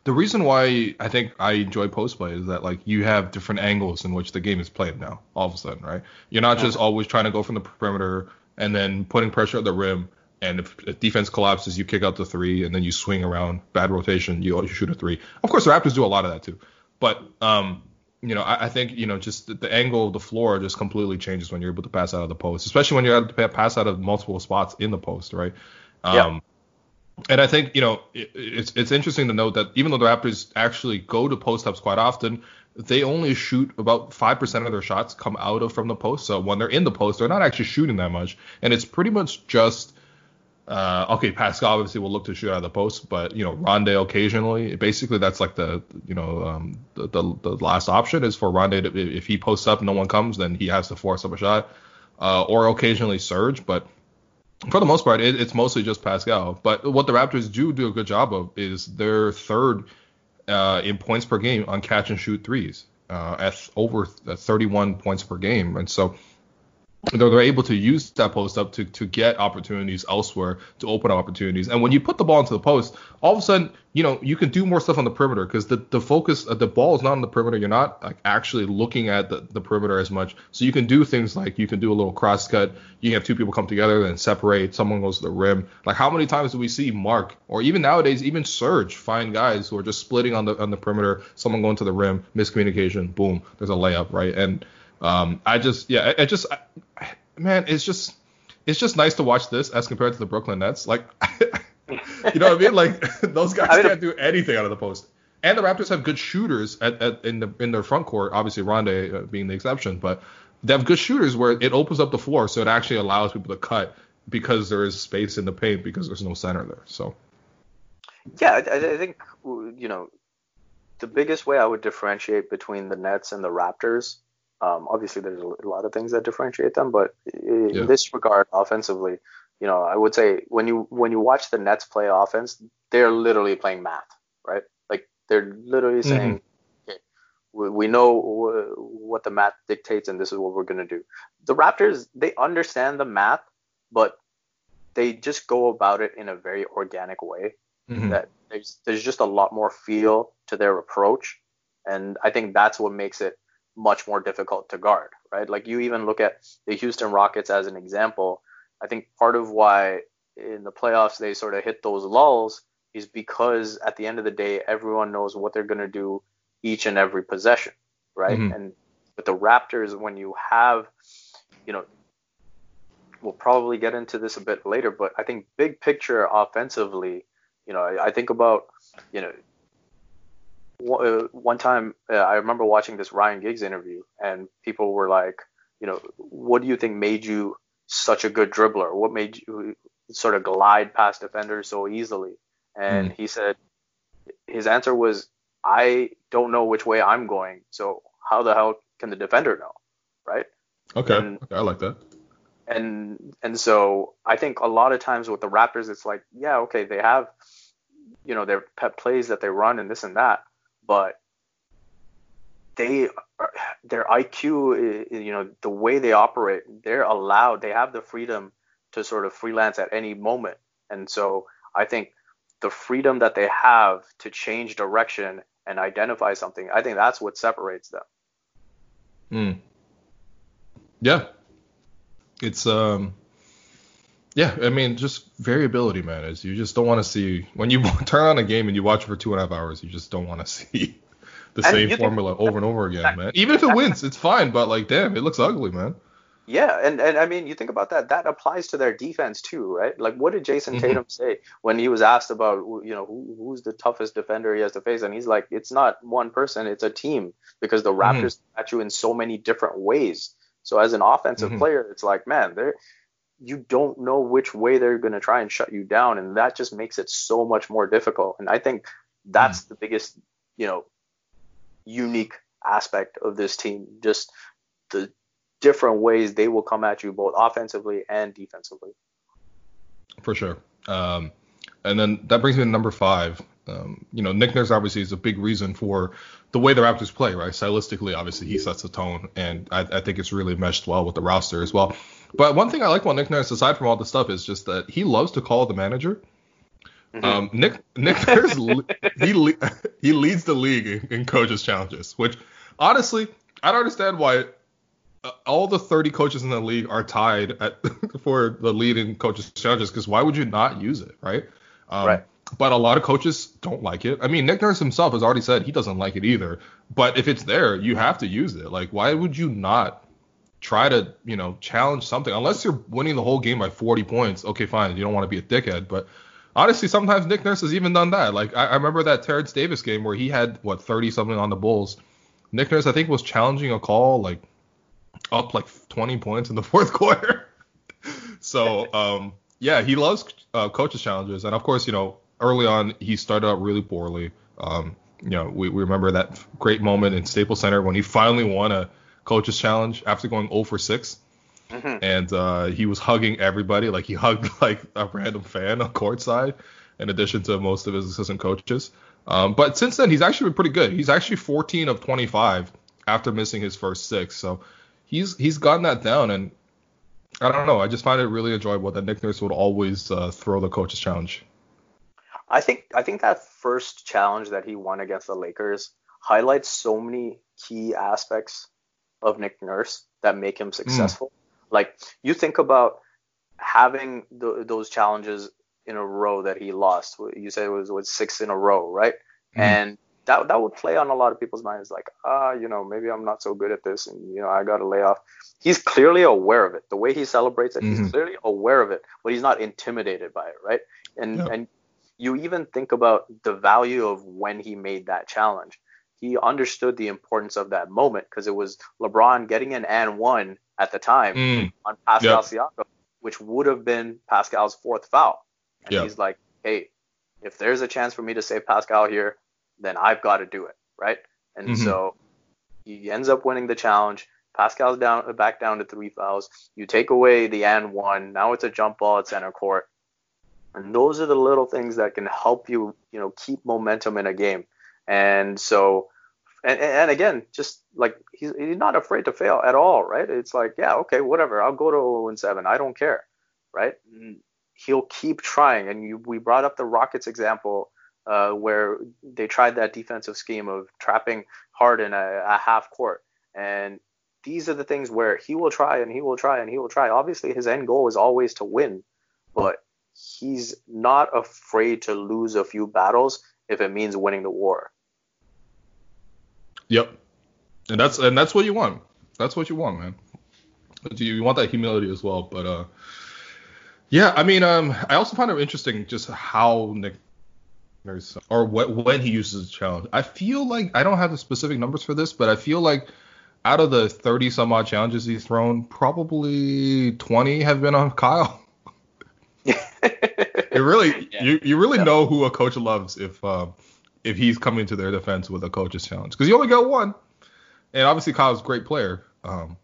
the reason why I think I enjoy post play is that like you have different angles in which the game is played now. All of a sudden, right? You're not just always trying to go from the perimeter and then putting pressure at the rim. And if, if defense collapses, you kick out the three, and then you swing around. Bad rotation, you, you shoot a three. Of course, the Raptors do a lot of that too. But um, you know, I, I, think you know just the, the, angle of the floor just completely changes when you're able to pass out of the post, especially when you're able to pass out of multiple spots in the post, right? Um, yeah. And I think you know it, it's it's interesting to note that even though the Raptors actually go to post ups quite often, they only shoot about five percent of their shots come out of from the post. So when they're in the post, they're not actually shooting that much, and it's pretty much just uh, okay, Pascal obviously will look to shoot out of the post, but you know Rondae occasionally. Basically, that's like the you know um, the, the, the last option is for Rondae if he posts up, no one comes, then he has to force up a shot, uh, or occasionally Serge. But for the most part, it, it's mostly just Pascal. But what the Raptors do do a good job of is they're third uh, in points per game on catch and shoot threes uh, at over 31 points per game, and so they're able to use that post up to, to get opportunities elsewhere to open up opportunities. And when you put the ball into the post, all of a sudden, you know, you can do more stuff on the perimeter because the, the focus, uh, the ball is not on the perimeter. You're not like actually looking at the, the perimeter as much. So you can do things like you can do a little cross cut. You have two people come together and separate. Someone goes to the rim. Like how many times do we see Marc or even nowadays, even Serge find guys who are just splitting on the on the perimeter, someone going to the rim, miscommunication, boom, there's a layup, right? And um, I just yeah, I just I, man, it's just it's just nice to watch this as compared to the Brooklyn Nets. Like, [LAUGHS] you know what I mean? Like [LAUGHS] those guys I mean, can't do anything out of the post. And the Raptors have good shooters at, at in the in their front court. Obviously, Rondae uh, being the exception, but they have good shooters where it opens up the floor, so it actually allows people to cut because there is space in the paint because there's no center there. So. Yeah, I, I think you know the biggest way I would differentiate between the Nets and the Raptors um, obviously, there's a lot of things that differentiate them, but in yeah. this regard, offensively, you know, I would say when you when you watch the Nets play offense, they're literally playing math, right? Like they're literally mm-hmm. saying, mm-hmm. okay, we, we know w- what the math dictates, and this is what we're gonna do. The Raptors, they understand the math, but they just go about it in a very organic way. Mm-hmm. That there's there's just a lot more feel to their approach, and I think that's what makes it much more difficult to guard, right? Like you even look at the Houston Rockets as an example. I think part of why in the playoffs they sort of hit those lulls is because at the end of the day, everyone knows what they're going to do each and every possession, right? Mm-hmm. And with the Raptors, when you have, you know, we'll probably get into this a bit later, but I think big picture offensively, you know, I, I think about, you know, one time uh, I remember watching this Ryan Giggs interview, and people were like, you know, what do you think made you such a good dribbler? What made you sort of glide past defenders so easily? And mm. he said his answer was, I don't know which way I'm going, so how the hell can the defender know, right? Okay, and, okay I like that. And and so I think a lot of times with the Raptors, it's like, yeah, okay, they have, you know, their pet plays that they run and this and that, but they their IQ, you know, the way they operate, they're allowed, they have the freedom to sort of freelance at any moment. And so I think the freedom that they have to change direction and identify something, I think that's what separates them. Hmm. Yeah. It's um yeah, I mean, just variability, man. Is you just don't want to see when you [LAUGHS] turn on a game and you watch it for two and a half hours, you just don't want to [LAUGHS] see the and same formula over and over again, man. Even if it wins, it's fine, but like, damn, it looks ugly, man. Yeah, and and I mean, you think about that. That applies to their defense too, right? Like, what did Jayson mm-hmm. Tatum say when he was asked about, you know, who, who's the toughest defender he has to face? And he's like, it's not one person, it's a team because the mm-hmm. Raptors mm-hmm. at you in so many different ways. So as an offensive mm-hmm. player, it's like, man, they're you don't know which way they're going to try and shut you down and that just makes it so much more difficult and i think that's mm. the biggest you know unique aspect of this team just the different ways they will come at you both offensively and defensively for sure um, and then that brings me to number five um, you know, Nick Nurse obviously is a big reason for the way the Raptors play, right? Stylistically, obviously, he sets the tone, and I, I, think it's really meshed well with the roster as well. But one thing I like about Nick Nurse, aside from all the stuff, is just that he loves to call the manager. Mm-hmm. Um, Nick Nick Nurse he he leads the league in, in coaches challenges, which honestly I don't understand why uh, all the 30 coaches in the league are tied at, [LAUGHS] for the lead in coaches challenges because why would you not use it, right? Um, right. But a lot of coaches don't like it. I mean, Nick Nurse himself has already said he doesn't like it either. But if it's there, you have to use it. Like, why would you not try to, you know, challenge something? Unless you're winning the whole game by 40 points, okay, fine. You don't want to be a dickhead. But honestly, sometimes Nick Nurse has even done that. Like, I, I remember that Terence Davis game where he had, what, 30 something on the Bulls. Nick Nurse, I think, was challenging a call, like, up like 20 points in the [LAUGHS] fourth quarter. so, um, yeah, he loves uh, coaches challenges, and of course, you know, early on he started out really poorly. Um, you know, we, we remember that great moment in Staples Center when he finally won a coaches challenge after going 0 for 6. Mm-hmm. And uh, he was hugging everybody, like he [LAUGHS] hugged like a random fan on courtside, in addition to most of his assistant coaches. Um, but since then, he's actually been pretty good. He's actually 14 of 25 after missing his first six. So he's he's gotten that down, and I don't know. I just find it really enjoyable that Nick Nurse would always uh, throw the coaches challenge. I think I think that first challenge that he won against the Lakers highlights so many key aspects of Nick Nurse that make him successful. Mm. Like you think about having the, those challenges in a row that he lost. You said it was, was six in a row, right? Mm. And that that would play on a lot of people's minds, like, ah, you know, maybe I'm not so good at this, and you know, I got to lay off. He's clearly aware of it. The way he celebrates it, mm-hmm. he's clearly aware of it, but he's not intimidated by it, right? And yep. and you even think about the value of when he made that challenge. He understood the importance of that moment because it was LeBron getting an and one at the time mm. on Pascal yep. Siakam, which would have been Pascal's fourth foul. And yep. he's like, hey, if there's a chance for me to save Pascal here, then I've got to do it, right? And mm-hmm. so he ends up winning the challenge. Pascal's down back down to three fouls. You take away the and one. Now it's a jump ball at center court. And those are the little things that can help you, you know, keep momentum in a game. And so, and, and again, just like he's, he's not afraid to fail at all, right? It's like, yeah, okay, whatever. I'll go to 0 and 7. I don't care, right? He'll keep trying. And you, we brought up the Rockets example uh, where they tried that defensive scheme of trapping Harden a, a half court. And these are the things where he will try and he will try and he will try. Obviously, his end goal is always to win, but he's not afraid to lose a few battles if it means winning the war. Yep, and that's and that's what you want. That's what you want, man. You want that humility as well, but uh, yeah. I mean, um, I also find it interesting just how Nick or when he uses the challenge. I feel like I don't have the specific numbers for this, but I feel like out of the 30 some odd challenges he's thrown, probably 20 have been on Kyle. [LAUGHS] it really, yeah. you, you really yeah. know who a coach loves if uh, if he's coming to their defense with a coach's challenge because you only got one, and obviously Kyle's a great player, um,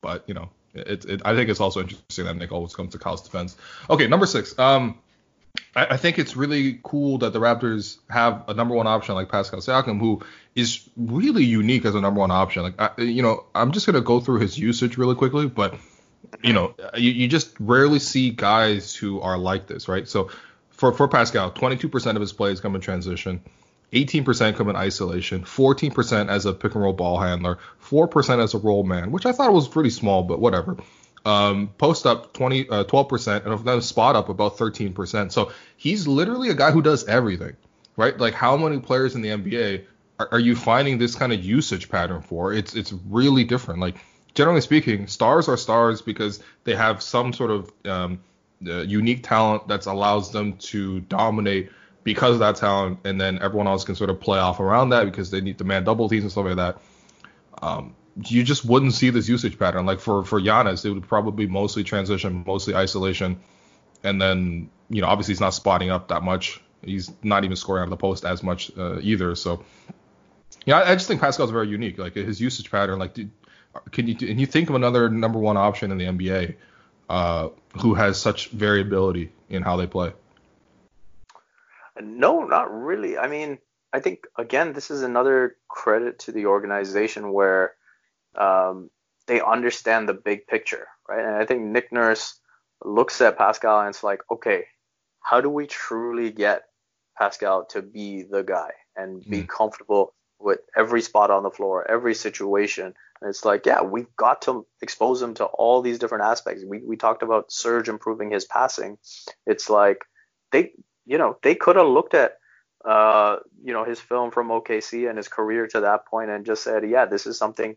but you know, it, it, I think it's also interesting that Nick always comes to Kyle's defense. Okay, number six. Um, I, I, think it's really cool that the Raptors have a number one option like Pascal Siakam, who is really unique as a number one option. Like, I, you know, I'm just gonna go through his usage really quickly, but you know, you, you just rarely see guys who are like this, right? So for for Pascal, 22% of his plays come in transition. 18% come in isolation, 14% as a pick and roll ball handler, 4% as a roll man, which I thought was pretty small, but whatever um, post up 20, uh, 12%, and then spot up about 13%. So he's literally a guy who does everything, right? Like how many players in the NBA are, are you finding this kind of usage pattern for? It's it's really different. Like generally speaking, stars are stars because they have some sort of um, uh, unique talent that allows them to dominate because of that talent, and then everyone else can sort of play off around that because they need to man double teams and stuff like that. Um, you just wouldn't see this usage pattern. Like for for Giannis, it would probably mostly transition, mostly isolation, and then you know obviously he's not spotting up that much. He's not even scoring out of the post as much uh, either. So yeah, I, I, just think Pascal's very unique. Like his usage pattern. Like can you can you think of another number one option in the NBA uh, who has such variability in how they play? No, not really. I mean, I think again, this is another credit to the organization where um, they understand the big picture, right? And I think Nick Nurse looks at Pascal and it's like, okay, how do we truly get Pascal to be the guy and be mm. comfortable with every spot on the floor, every situation. And it's like, yeah, we've got to expose him to all these different aspects. We we talked about Serge improving his passing. It's like they, you know, they could have looked at, uh, you know, his film from OKC and his career to that point and just said, yeah, this is something,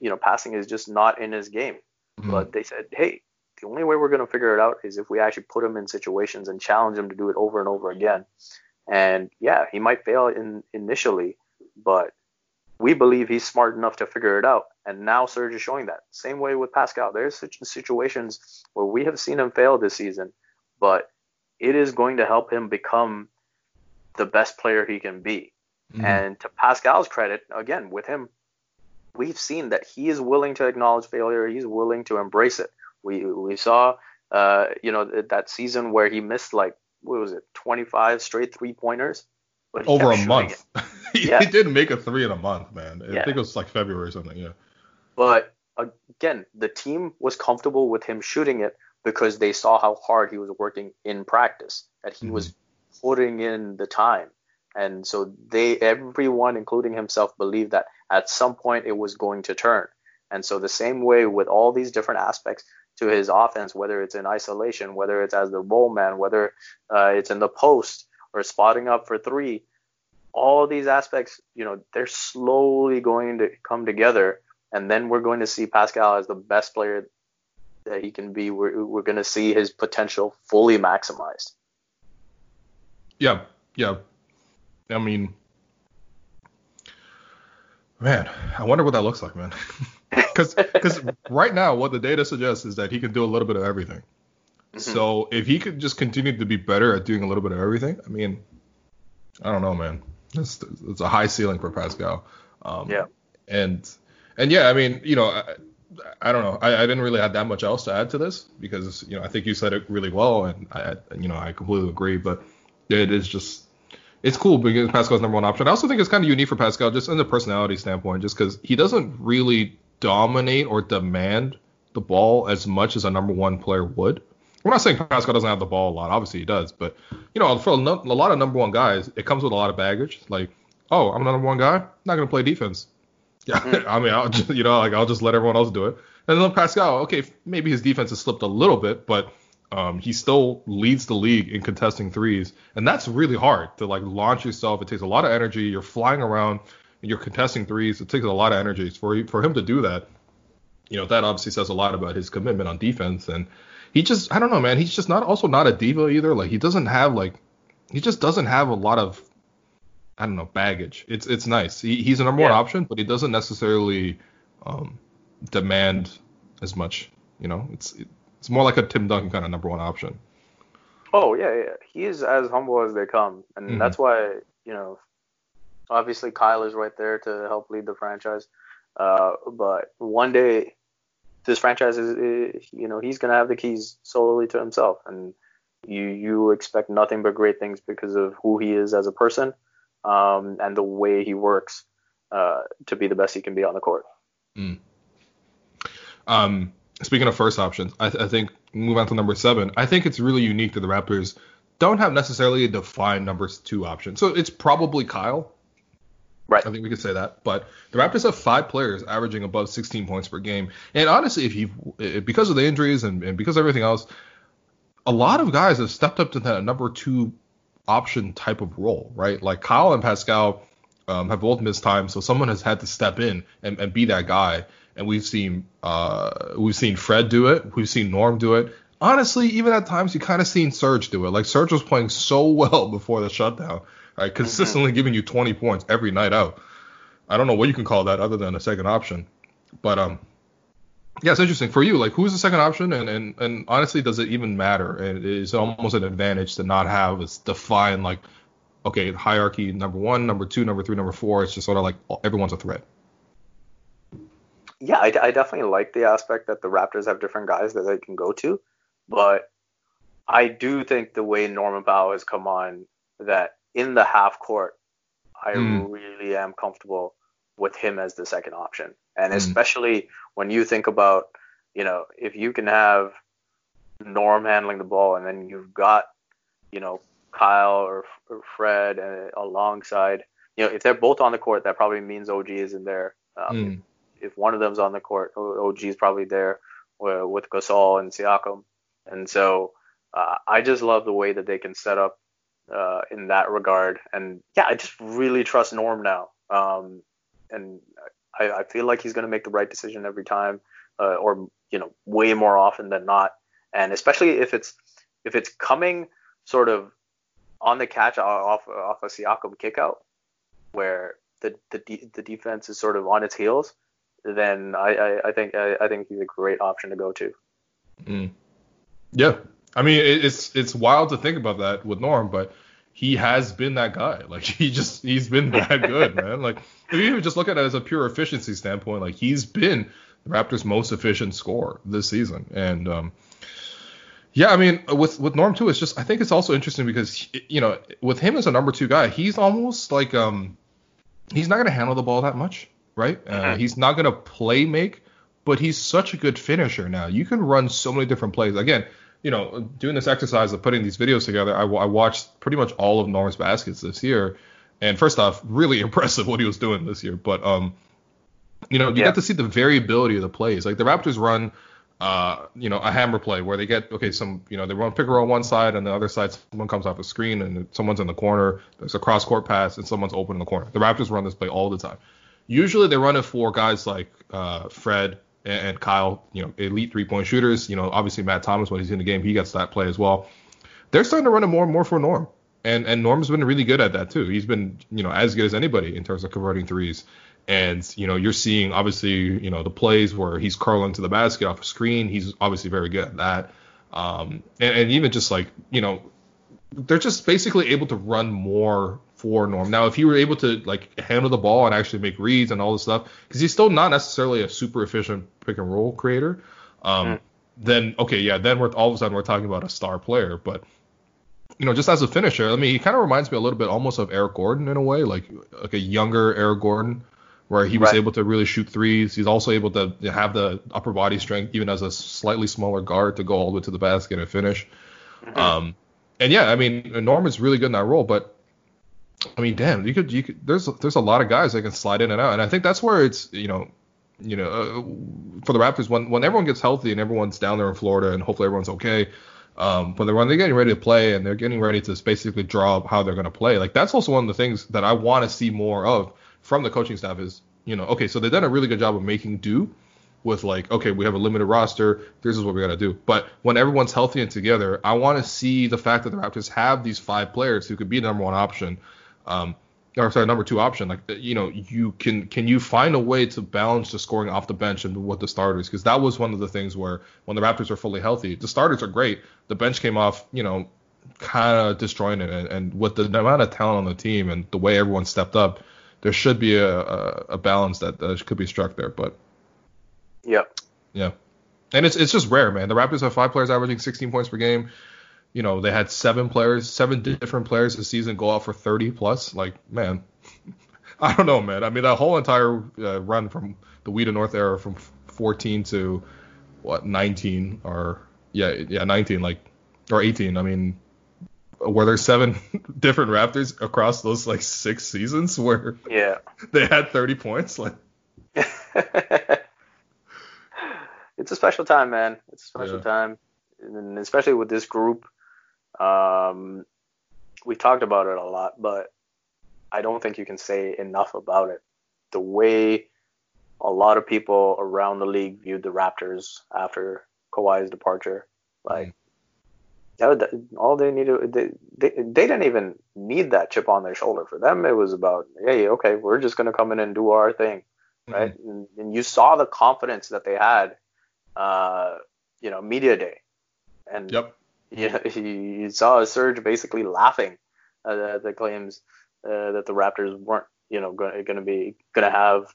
you know, passing is just not in his game. Mm-hmm. But they said, hey, the only way we're going to figure it out is if we actually put him in situations and challenge him to do it over and over again. And yeah, he might fail in initially, but we believe he's smart enough to figure it out. And now Serge is showing that. Same way with Pascal. There's such situations where we have seen him fail this season, but it is going to help him become the best player he can be. Mm-hmm. And to Pascal's credit, again, with him, we've seen that he is willing to acknowledge failure. He's willing to embrace it. We we saw, uh, you know, that season where he missed like what was it, 25 straight three pointers. Over a month. [LAUGHS] [LAUGHS] he, yeah. he did make a three in a month, man. I yeah. think it was like February or something. Yeah. But again, the team was comfortable with him shooting it because they saw how hard he was working in practice, that he mm-hmm. was putting in the time. And so they, everyone, including himself, believed that at some point it was going to turn. And so the same way with all these different aspects to his offense, whether it's in isolation, whether it's as the roll man, whether uh, it's in the post or spotting up for three, all these aspects, you know, they're slowly going to come together. And then we're going to see Pascal as the best player that he can be. We're, we're going to see his potential fully maximized. Yeah, yeah. I mean, man, I wonder what that looks like, man. [LAUGHS] Because because right now, what the data suggests is that he can do a little bit of everything. Mm-hmm. So if he could just continue to be better at doing a little bit of everything, I mean, I don't know, man. It's, it's a high ceiling for Pascal. Um, yeah. And and yeah, I mean, you know, I, don't know. I, I, didn't really have that much else to add to this because you know I think you said it really well, and I you know I completely agree. But it is just it's cool because Pascal's number one option. I also think it's kind of unique for Pascal just in the personality standpoint, just because he doesn't really dominate or demand the ball as much as a number one player would. We're not saying Pascal doesn't have the ball a lot. Obviously he does, but you know for a, a lot of number one guys, it comes with a lot of baggage. Like, oh, I'm the number one guy, I'm not gonna play defense. Yeah, mm. [LAUGHS] I mean, I'll just, you know, like I'll just let everyone else do it. And then Pascal, okay, maybe his defense has slipped a little bit, but um, he still leads the league in contesting threes, and that's really hard to like launch yourself. It takes a lot of energy. You're flying around and you're contesting threes. It takes a lot of energy for for him to do that. You know that obviously says a lot about his commitment on defense, and he just I don't know, man. He's just not also not a diva either. Like he doesn't have like he just doesn't have a lot of I don't know baggage. It's it's nice. He, he's a number yeah. one option, but he doesn't necessarily um, demand as much. You know, it's it's more like a Tim Duncan kind of number one option. Oh yeah, yeah. He is as humble as they come, and mm-hmm. that's why you know, obviously Kyle is right there to help lead the franchise. Uh, but one day, this franchise is, you know, he's gonna have the keys solely to himself, and you you expect nothing but great things because of who he is as a person, um, and the way he works uh, to be the best he can be on the court. Mm. Um, speaking of first options, I, th- I, think move on to number seven. I think it's really unique that the Raptors don't have necessarily a defined number two option. So it's probably Kyle. Right. I think we could say that. But the Raptors have five players averaging above 16 points per game. And honestly, if you because of the injuries and, and because of everything else, a lot of guys have stepped up to that number two option type of role, right? Like Kyle and Pascal um, have both missed time, so someone has had to step in and, and be that guy and we've seen uh, we've seen Fred do it, we've seen Norm do it. Honestly, even at times you kind of seen Serge do it. Like Serge was playing so [LAUGHS] well before the shutdown, right? Mm-hmm. Consistently mm-hmm. giving you 20 points every night out. I don't know what you can call that other than a second option, but um, yeah, it's interesting for you. Like, who's the second option, and and and honestly, does it even matter? And it's almost an advantage to not have a defined like, okay, hierarchy number one, number two, number three, number four. It's just sort of like everyone's a threat yeah, I, I definitely like the aspect that the Raptors have different guys that they can go to, but I do think the way Norman Powell has come on that in the half court, I mm. really am comfortable with him as the second option. And mm. especially when you think about, you know, if you can have Norm handling the ball and then you've got, you know, Kyle or, or Fred uh, alongside you know, if they're both on the court, that probably means OG is in there. Um, mm. if, if, one of them's on the court, OG is probably there with, with Gasol and Siakam. And so uh, I just love the way that they can set up uh, in that regard. And yeah, I just really trust Norm now. Um, and I, I, feel like he's going to make the right decision every time, uh, or you know, way more often than not. And especially if it's if it's coming sort of on the catch off off a Siakam kickout, where the the de- the defense is sort of on its heels, then I I, I think I, I, think he's a great option to go to. Mm. Yeah, I mean it's it's wild to think about that with Norm, but he has been that guy. Like [LAUGHS] he just he's been that good, man. Like if you even just look at it as a pure efficiency standpoint, like he's been the Raptors' most efficient scorer this season, and um, yeah, I mean, with with Norm too, it's just I think it's also interesting because you know with him as a number two guy, he's almost like um he's not gonna handle the ball that much, right? Uh, mm-hmm. he's not gonna play make, but he's such a good finisher now. You can run so many different plays. Again, you know, doing this exercise of putting these videos together, I, I watched pretty much all of Norm's baskets this year, and first off, really [LAUGHS] impressive what he was doing this year. But um, you know, you yeah. get to see the variability of the plays. Like the Raptors run uh, you know, a hammer play where they get okay, some you know they run pick and roll on one side and the other side someone comes off a screen and someone's in the corner. There's a cross court pass and someone's open in the corner. The Raptors run this play all the time. Usually they run it for guys like uh, Fred and, Kyle, you know, elite three point shooters. You know, obviously Matt Thomas when he's in the game he gets that play as well. They're starting to run it more and more for Norm. And and Norm's been really good at that too. He's been, you know, as good as anybody in terms of converting threes. And you know, you're seeing obviously, you know, the plays where he's curling to the basket off a screen. He's obviously very good at that. Um, and, and even just like, you know, they're just basically able to run more for Norm. Now, if he were able to like handle the ball and actually make reads and all this stuff, because he's still not necessarily a super efficient pick and roll creator, um, mm. then okay, yeah, then we're all of a sudden we're talking about a star player. But you know, just as a finisher, I mean, he kind of reminds me a little bit almost of Eric Gordon in a way, like like a younger Eric Gordon, where he was right. able to really shoot threes. He's also able to have the upper body strength, even as a slightly smaller guard, to go all the way to the basket and finish. Mm-hmm. Um, and yeah, I mean, Norman's really good in that role, but I mean, damn, you could, you could, there's, there's a lot of guys that can slide in and out, and I think that's where it's, you know, you know, uh, for the Raptors, when when everyone gets healthy and everyone's down there in Florida, and hopefully everyone's okay. Um, but when they're getting ready to play and they're getting ready to basically draw up how they're going to play, like that's also one of the things that I want to see more of from the coaching staff is, you know, okay, so they've done a really good job of making do with like, okay, we have a limited roster. This is what we got to do. But when everyone's healthy and together, I want to see the fact that the Raptors have these five players who could be the number one option. Um, or sorry, number two option. Like you know, you can can you find a way to balance the scoring off the bench and with the starters? Because that was one of the things where when the Raptors are fully healthy, the starters are great. The bench came off, you know, kind of destroying it. And, and with the amount of talent on the team and the way everyone stepped up, there should be a, a, a balance that uh, could be struck there. But yeah, yeah, and it's it's just rare, man. The Raptors have five players averaging 16 points per game. You know, they had seven players, seven different players this season go out for 30 plus. Like, man, [LAUGHS] I don't know, man. I mean, that whole entire uh, run from the We the North era from 14 to what 19 or yeah, yeah, 19, like or 18. I mean, were there seven [LAUGHS] different Raptors across those like six seasons [LAUGHS] where yeah they had 30 points like it's a special time man it's a special yeah. time and especially with this group um we talked about it a lot but i don't think you can say enough about it. The way a lot of people around the league viewed the raptors after Kawhi's departure like mm all they needed they, they, they didn't even need that chip on their shoulder. For them it was about hey okay we're just going to come in and do our thing right? Mm-hmm. and, and, you saw the confidence that they had uh you know media day. And yep you, know, you saw Serge basically laughing at the claims uh, that the Raptors weren't you know going to be going to have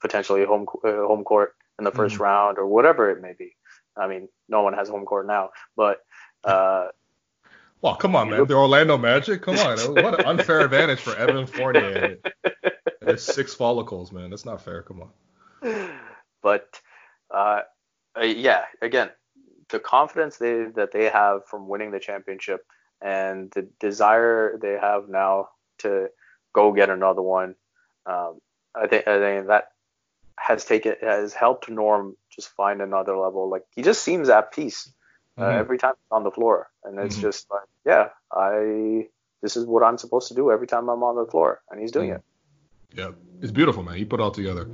potentially home uh, home court in the 1st mm-hmm. round or whatever it may be I mean no one has home court now but uh, well, come on, man. The Orlando Magic. Come on. [LAUGHS] what an unfair advantage for Evan Fournier. [LAUGHS] There's six follicles, man. That's not fair. Come on. But uh, uh, yeah, again, the confidence they that they have from winning the championship and the desire they have now to go get another one. Um, I think I think that has taken has helped Norm just find another level. Like he just seems at peace uh, mm-hmm. every time he's on the floor, and it's mm-hmm. just like, yeah, I this is what I'm supposed to do every time I'm on the floor, and he's doing it. Yeah, it's beautiful, man. He put it all together.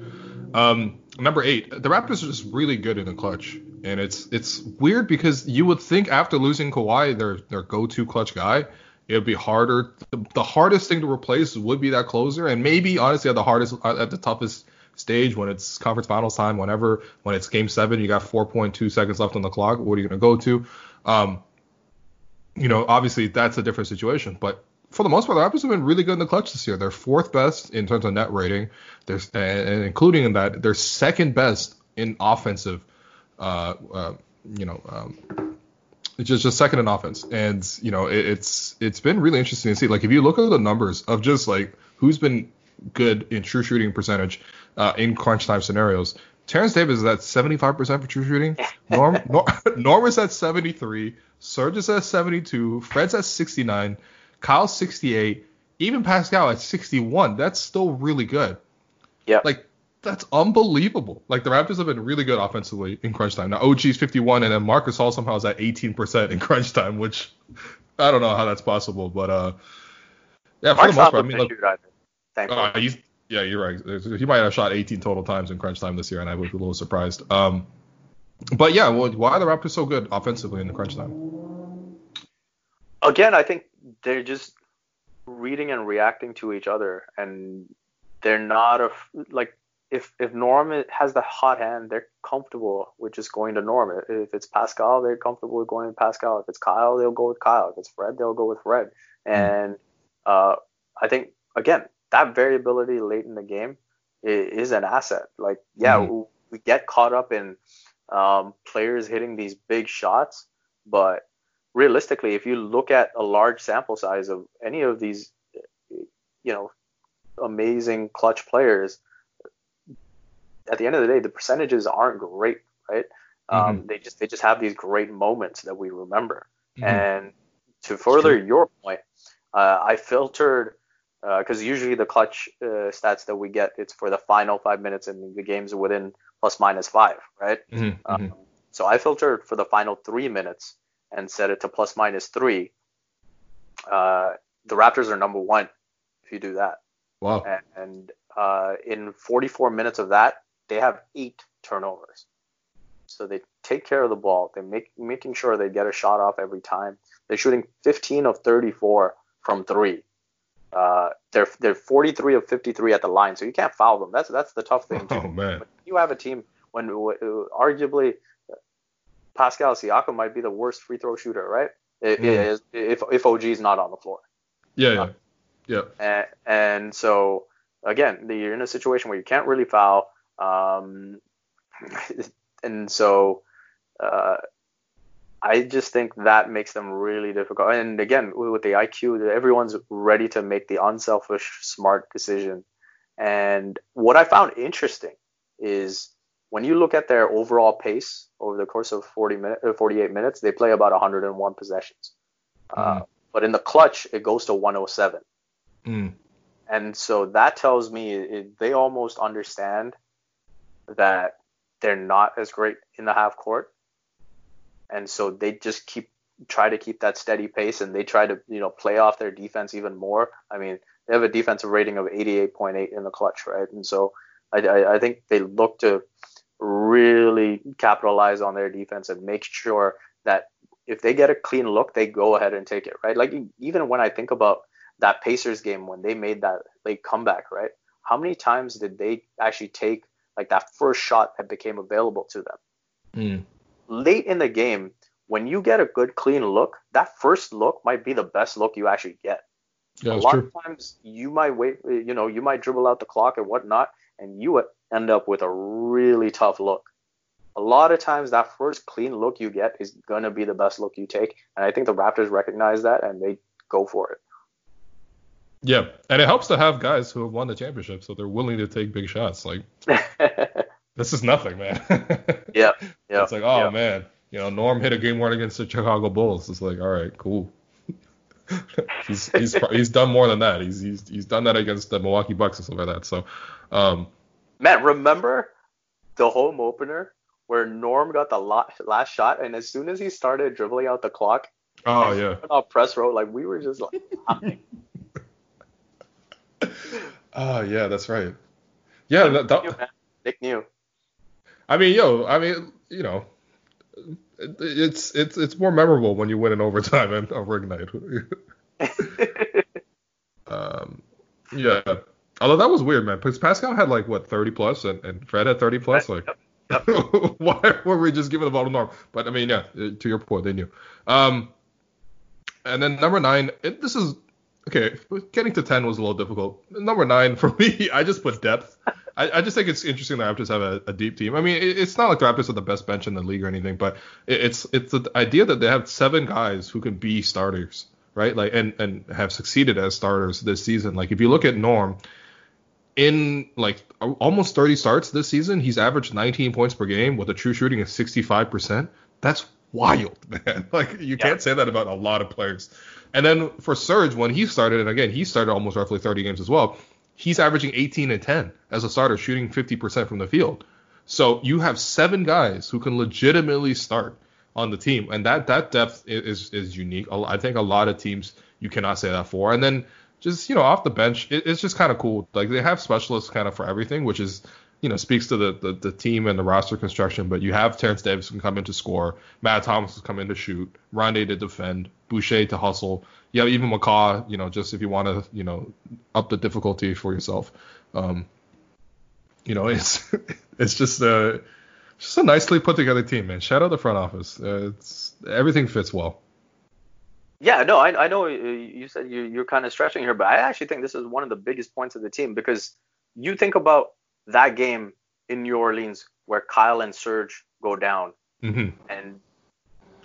Um, number eight, the Raptors are just really good in the clutch, and it's it's weird because you would think after losing Kawhi, their their go-to clutch guy, it would be harder. The, the, hardest thing to replace would be that closer, and maybe honestly at the hardest, at the toughest stage when it's conference finals time, whenever when it's game seven, you got 4.2 seconds left on the clock. What are you gonna go to? Um, you know, obviously that's a different situation, but for the most part, the Raptors have been really good in the clutch this year. They're fourth best in terms of net rating. They're and including in that, they're second best in offensive. Uh, uh, you know, um, it's just just second in offense, and you know, it, it's it's been really interesting to see. Like if you look at the numbers of just like who's been good in true shooting percentage uh, in crunch time scenarios. Terence Davis is at 75% for true shooting. [LAUGHS] Norm, Norm, [LAUGHS] Norm is at 73. Serge is at 72. Fred's at 69. Kyle 68. Even Pascal at 61. That's still really good. Yeah. Like that's unbelievable. Like the Raptors have been really good offensively in crunch time. Now OG's 51 and then Marcus Gasol somehow is at 18% in crunch time, which I don't know how that's possible, but uh yeah, for Marc's the most part, I mean, look, uh, he's, yeah, you're right. He might have shot 18 total times in crunch time this year, and I was a little surprised. Um, but yeah, well, why are the Raptors so good offensively in the crunch time? Again, I think they're just reading and reacting to each other, and they're not a like if if Norm has the hot hand, they're comfortable with just going to Norm. If it's Pascal, they're comfortable with going to Pascal. If it's Kyle, they'll go with Kyle. If it's Fred, they'll go with Fred. Hmm. And uh, I think again, that variability late in the game is, an asset. Like, yeah, mm-hmm. we get caught up in um, players hitting these big shots, but realistically, if you look at a large sample size of any of these, you know, amazing clutch players, at the end of the day, the percentages aren't great, right? Um, mm-hmm. They just they just have these great moments that we remember. Mm-hmm. And to further your point, uh, I filtered because uh, usually the clutch uh, stats that we get it's for the final five minutes and the game's within plus minus five, right? Mm-hmm, um, mm-hmm. So I filtered for the final three minutes and set it to plus minus three. Uh, the Raptors are number one if you do that. Wow. And, and uh, in 44 minutes of that, they have eight turnovers. So they take care of the ball. They make making sure they get a shot off every time. They're shooting 15 of 34 from three. Uh, they're they're 43 of 53 at the line, so you can't foul them. That's that's the tough thing. [LAUGHS] Too. Oh man. When you have a team when arguably Pascal Siakam might be the worst free throw shooter, right? Mm. If if OG is not on the floor. Yeah, yeah, yeah. And, and so again, you're in a situation where you can't really foul. Um, [LAUGHS] and so uh, I just think that makes them really difficult. And again, with the IQ, everyone's ready to make the unselfish, smart decision. And what I found interesting is when you look at their overall pace over the course of 40 minutes, uh, 48 minutes, they play about 101 possessions. Mm. Uh, but in the clutch, it goes to 107. Mm. And so that tells me it, they almost understand that they're not as great in the half court and so they just keep try to keep that steady pace and they try to you know play off their defense even more. I mean, they have a defensive rating of 88.8 in the clutch, right? And so I, I, I think they look to really capitalize on their defense and make sure that if they get a clean look, they go ahead and take it, right? Like even when I think about that Pacers game when they made that late comeback, right? How many times did they actually take like that first shot that became available to them? Mm late in the game, when you get a good clean look, that first look might be the best look you actually get. Yeah, a lot true. of times you might wait, you know, you might dribble out the clock and whatnot, and you end up with a really tough look. A lot of times that first clean look you get is gonna be the best look you take, and I think the Raptors recognize that and they go for it. Yeah, and it helps to have guys who have won the championship, so they're willing to take big shots. Like [LAUGHS] this is nothing, man. yeah, [LAUGHS] yeah. It's like, oh man, you know, Norm hit a game one against the Chicago Bulls. It's like, all right, cool. [LAUGHS] he's he's he's done more than that. He's he's he's done that against the Milwaukee Bucks and stuff like that. So, um, man, remember the home opener where Norm got the last shot, and as soon as he started dribbling out the clock, oh yeah, press row, like we were just like. Oh yeah, that's right. Yeah, that, that, Nick knew. I mean, yo, I mean, you know, it's it's it's more memorable when you win in overtime and over ignite. [LAUGHS] um, yeah. Although that was weird, man, because Pascal had like what 30 plus and, and Fred had 30 plus. Like, yep. [LAUGHS] Yep. why were we just giving the ball to Norm? But I mean, yeah, to your point, they knew. Um, and then number nine, it, this is okay. Getting to 10 was a little difficult. Number nine for [LAUGHS] me, I just put depth. I, I, just think it's interesting that Raptors have a, a deep team. I mean, it, it's not like the Raptors are the best bench in the league or anything, but it, it's it's the idea that they have seven guys who can be starters, right? Like and and have succeeded as starters this season. Like if you look at Norm, in like almost 30 starts this season, he's averaged 19 points per game with a true shooting of 65%. That's wild, [LAUGHS] man. Like you yeah. can't say that about a lot of players. And then for Serge, when he started, and again he started almost roughly 30 games as well he's averaging 18 and 10 as a starter, shooting 50% from the field. So you have seven guys who can legitimately start on the team, and that that depth is is unique. I think a lot of teams you cannot say that for. And then just you know off the bench, it, it's just kind of cool. Like they have specialists kind of for everything, which is you know speaks to the, the, the team and the roster construction. But you have Terence Davis can come in to score, Matt Thomas can come in to shoot, Rondae to defend, Boucher to hustle. Yeah, even McCaw, you know, just if you want to, you know, up the difficulty for yourself. Um, you know, [LAUGHS] it's it's just a just a nicely put together team, man. Shout out the front office. Uh, it's everything fits well. Yeah, no, I, I know you said you, you're kind of stretching here, but I actually think this is one of the biggest points of the team because you think about that game in New Orleans where Kyle and Serge go down, mm-hmm. and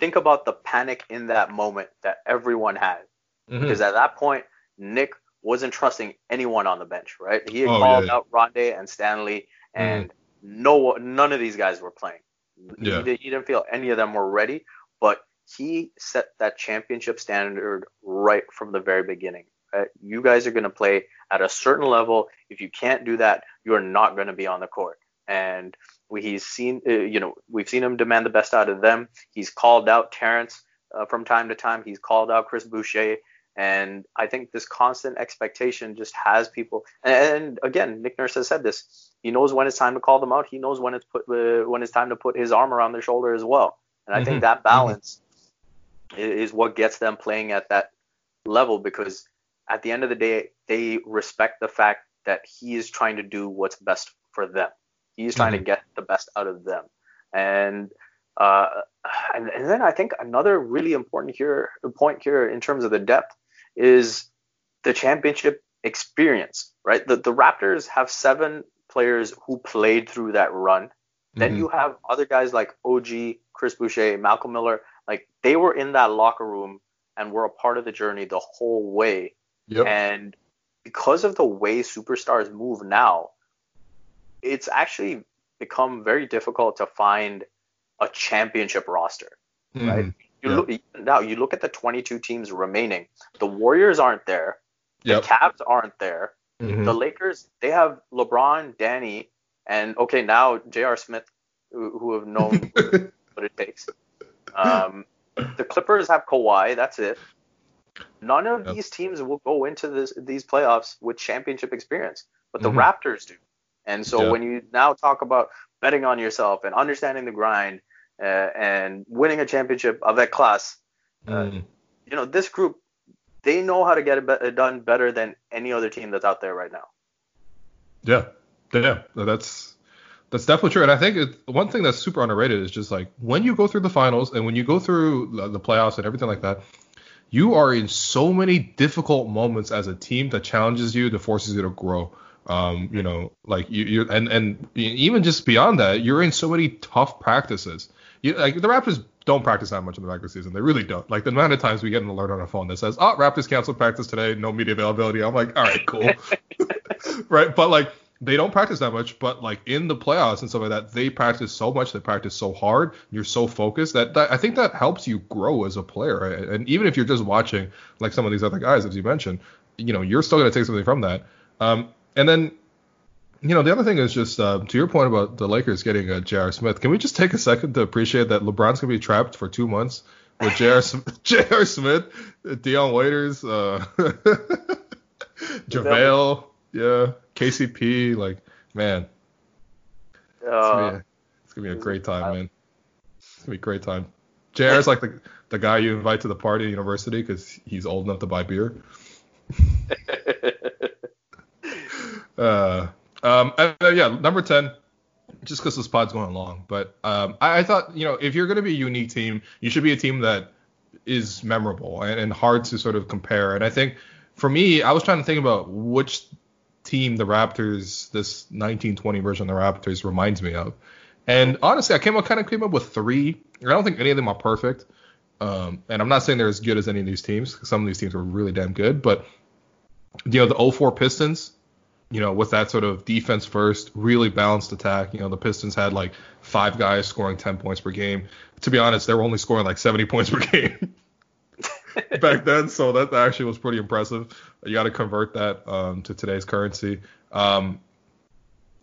think about the panic in that moment that everyone had. Mm-hmm. Because at that point, Nick wasn't trusting anyone on the bench, right? He had oh, called yeah, out Rondae and Stanley, and mm-hmm. no, none of these guys were playing. Yeah. He, he didn't feel any of them were ready, but he set that championship standard right from the very beginning. Right? You guys are going to play at a certain level. If you can't do that, you're not going to be on the court. And we, he's seen, uh, you know, we've seen him demand the best out of them. He's called out Terence uh, from time to time. He's called out Chris Boucher. And I think this constant expectation just has people. And, and again, Nick Nurse has said this. He knows when it's time to call them out. He knows when it's put uh, when it's time to put his arm around their shoulder as well. And I mm-hmm. think that mm-hmm. balance mm-hmm. is what gets them playing at that level because at the end of the day, they respect the fact that he is trying to do what's best for them. He's trying mm-hmm. to get the best out of them. And uh, and, and then I think another really important here point here in terms of the depth is the championship experience, right? The the Raptors have seven players who played through that run. Mm-hmm. Then you have other guys like OG, Chris Boucher, Malcolm Miller, like they were in that locker room and were a part of the journey the whole way. Yep. And because of the way superstars move now, it's actually become very difficult to find a championship roster, mm-hmm. right? You yeah. look now. You look at the 22 teams remaining. The Warriors aren't there. The yep. Cavs aren't there. Mm-hmm. The Lakers they have LeBron, Danny, and okay now J.R. Smith, who, who have known [LAUGHS] what it takes. Um, the Clippers have Kawhi. That's it. None of yep. these teams will go into this, these playoffs with championship experience, but the mm-hmm. Raptors do. And so when you now talk about betting on yourself and understanding the grind uh, and winning a championship of that class, uh, mm. you know, this group, they know how to get it be- done better than any other team that's out there right now. Yeah, yeah, that's that's definitely true. And I think it, one thing that's super underrated is just like when you go through the finals and when you go through the playoffs and everything like that, you are in so many difficult moments as a team that challenges you, that forces you to grow. Um, you know, like you, you and and even just beyond that, you're in so many tough practices. You like the Raptors don't practice that much in the regular season. They really don't. Like the amount of times we get an alert on our phone that says, "Oh, Raptors canceled practice today, no media availability." I'm like, all right, cool, [LAUGHS] right? But like they don't practice that much, but like in the playoffs and stuff like that, they practice so much, they practice so hard, you're so focused that, that I think that helps you grow as a player. Right? And even if you're just watching like some of these other guys, as you mentioned, you know, you're still gonna take something from that. Um, and then you know, the other thing is just uh, to your point about the Lakers getting uh, J.R. Smith. Can we just take a second to appreciate that LeBron's gonna be trapped for two months with J.R. [LAUGHS] [LAUGHS] J.R. Smith, Dion Waiters, uh, [LAUGHS] JaVale, yeah, KCP. Like, man, it's gonna, be a, it's gonna be a great time, man. It's gonna be a great time. JR's like the the guy you invite to the party at university because he's old enough to buy beer. Uh, um, uh, yeah, number ten. Just because this pod's going long, but um, I, I, thought you know if you're going to be a unique team, you should be a team that is memorable and, and hard to sort of compare. And I think for me, I was trying to think about which team the Raptors, this 1920 version of the Raptors, reminds me of. And honestly, I came up kind of came up with three. I don't think any of them are perfect. Um, and I'm not saying they're as good as any of these teams. Some of these teams were really damn good, but you know the 04 Pistons, you know, with that sort of defense first, really balanced attack. You know, the Pistons had like five guys scoring 10 points per game. To be honest, they were only scoring like 70 [LAUGHS] points per game [LAUGHS] back then, so that actually was pretty impressive. You got to convert that um, to today's currency. Um,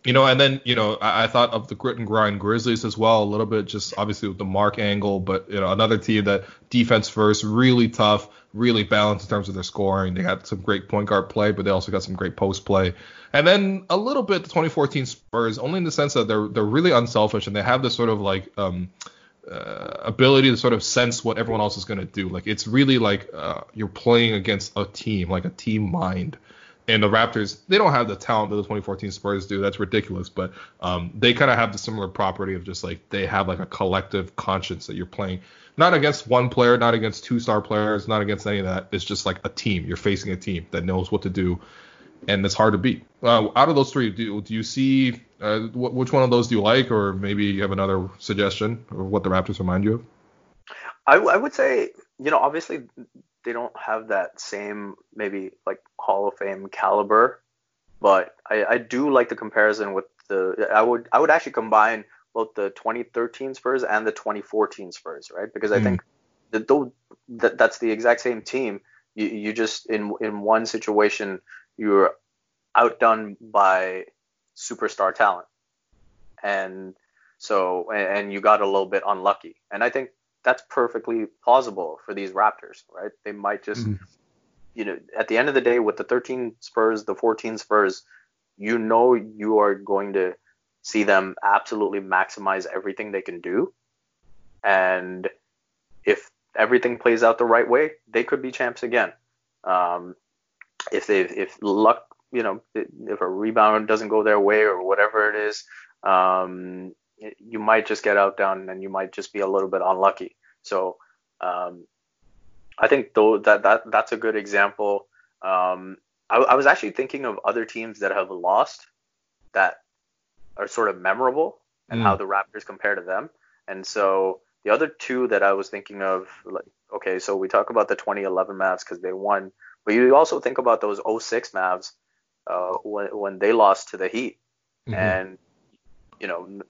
you know, and then you know, I, I, thought of the grit and grind Grizzlies as well, a little bit, just obviously with the Marc angle, but you know, another team that defense first, really tough, really balanced in terms of their scoring. They got some great point guard play, but they also got some great post play. And then a little bit the 2014 Spurs, only in the sense that they're they're really unselfish and they have this sort of like um, uh, ability to sort of sense what everyone else is going to do. Like it's really like uh, you're playing against a team, like a team mind. And the Raptors, they don't have the talent that the 2014 Spurs do. That's ridiculous. But um, they kind of have the similar property of just like they have like a collective conscience that you're playing, not against one player, not against two star players, not against any of that. It's just like a team. You're facing a team that knows what to do, and it's hard to beat. Uh, out of those three, do, do you see uh, which one of those do you like, or maybe you have another suggestion of what the Raptors remind you of? I, I would say, you know, obviously they don't have that same maybe like Hall of Fame caliber, but I, I do like the comparison with the. I would I would actually combine both the 2013 Spurs and the 2014 Spurs, right? Because I mm. think that, though, that that's the exact same team. You, you just in in one situation you're outdone by superstar talent. And so, and you got a little bit unlucky. And I think that's perfectly plausible for these Raptors, right? They might just, mm-hmm. you know, at the end of the day, with the 13 Spurs, the 14 Spurs, you know, you are going to see them absolutely maximize everything they can do. And if everything plays out the right way, they could be champs again. Um, if they if luck you know, if a rebound doesn't go their way or whatever it is, um, you might just get outdone and you might just be a little bit unlucky. So um, I think though that that that's a good example. Um, I, I, was actually thinking of other teams that have lost that are sort of memorable and mm. how the Raptors compare to them. And so the other two that I was thinking of, like, okay, so we talk about the 2011 Mavs because they won, but you also think about those 06 Mavs uh, when when they lost to the Heat. Mm-hmm. And you know,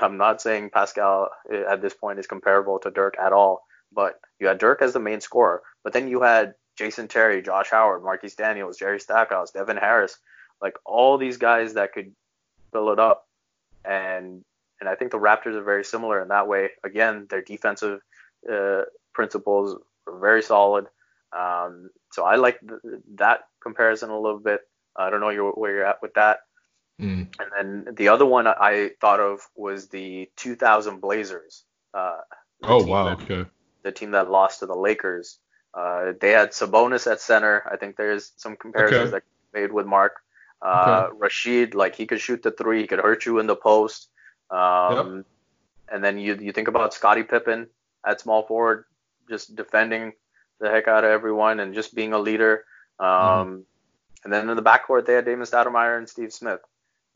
I'm not saying Pascal uh, at this point is comparable to Dirk at all, but you had Dirk as the main scorer, but then you had Jason Terry, Josh Howard, Marquis Daniels, Jerry Stackhouse, Devin Harris, like all these guys that could fill it up. And and I think the Raptors are very similar in that way. Again, their defensive uh, principles are very solid. Um, so I like th- that comparison a little bit. I don't know where you're at with that. Mm. And then the other one I thought of was the 2000 Blazers. Uh, oh wow, that, okay. The team that lost to the Lakers. Uh, they had Sabonis at center. I think there's some comparisons okay. that made with Marc. Uh, okay. Rasheed, like he could shoot the three, he could hurt you in the post. Um, yep. And then you you think about Scottie Pippen at small forward, just defending the heck out of everyone and just being a leader. Um, mm. And then in the backcourt, they had Damon Stoudamire and Steve Smith.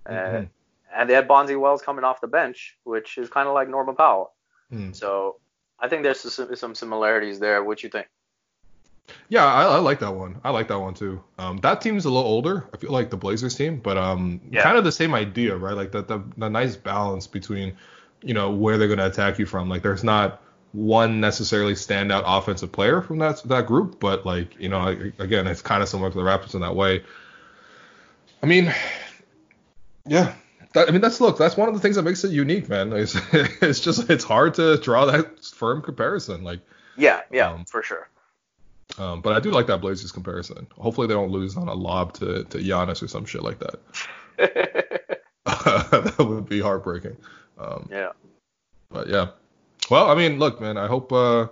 Mm-hmm. And, and they had Bonzi Wells coming off the bench, which is kind of like Norman Powell. Mm. So I think there's some, some similarities there. What you think? Yeah, I, I, like that one. I like that one too. Um, that team's a little older. I feel like the Blazers team, but um, yeah. kind of the same idea, right? Like that the the nice balance between, you know, where they're gonna attack you from. Like there's not one necessarily standout offensive player from that that group, but like you know, again, it's kind of similar to the Raptors in that way. I mean, yeah, that, I mean that's look, that's one of the things that makes it unique, man. It's, [LAUGHS] it's just it's hard to draw that firm comparison, like. Yeah, yeah, um, for sure. Um, but I do like that Blazers comparison. Hopefully they don't lose on a lob to, to Giannis or some shit like that. [LAUGHS] [LAUGHS] that would be heartbreaking. Um, yeah. But yeah. Well, I mean, look, man. I hope uh,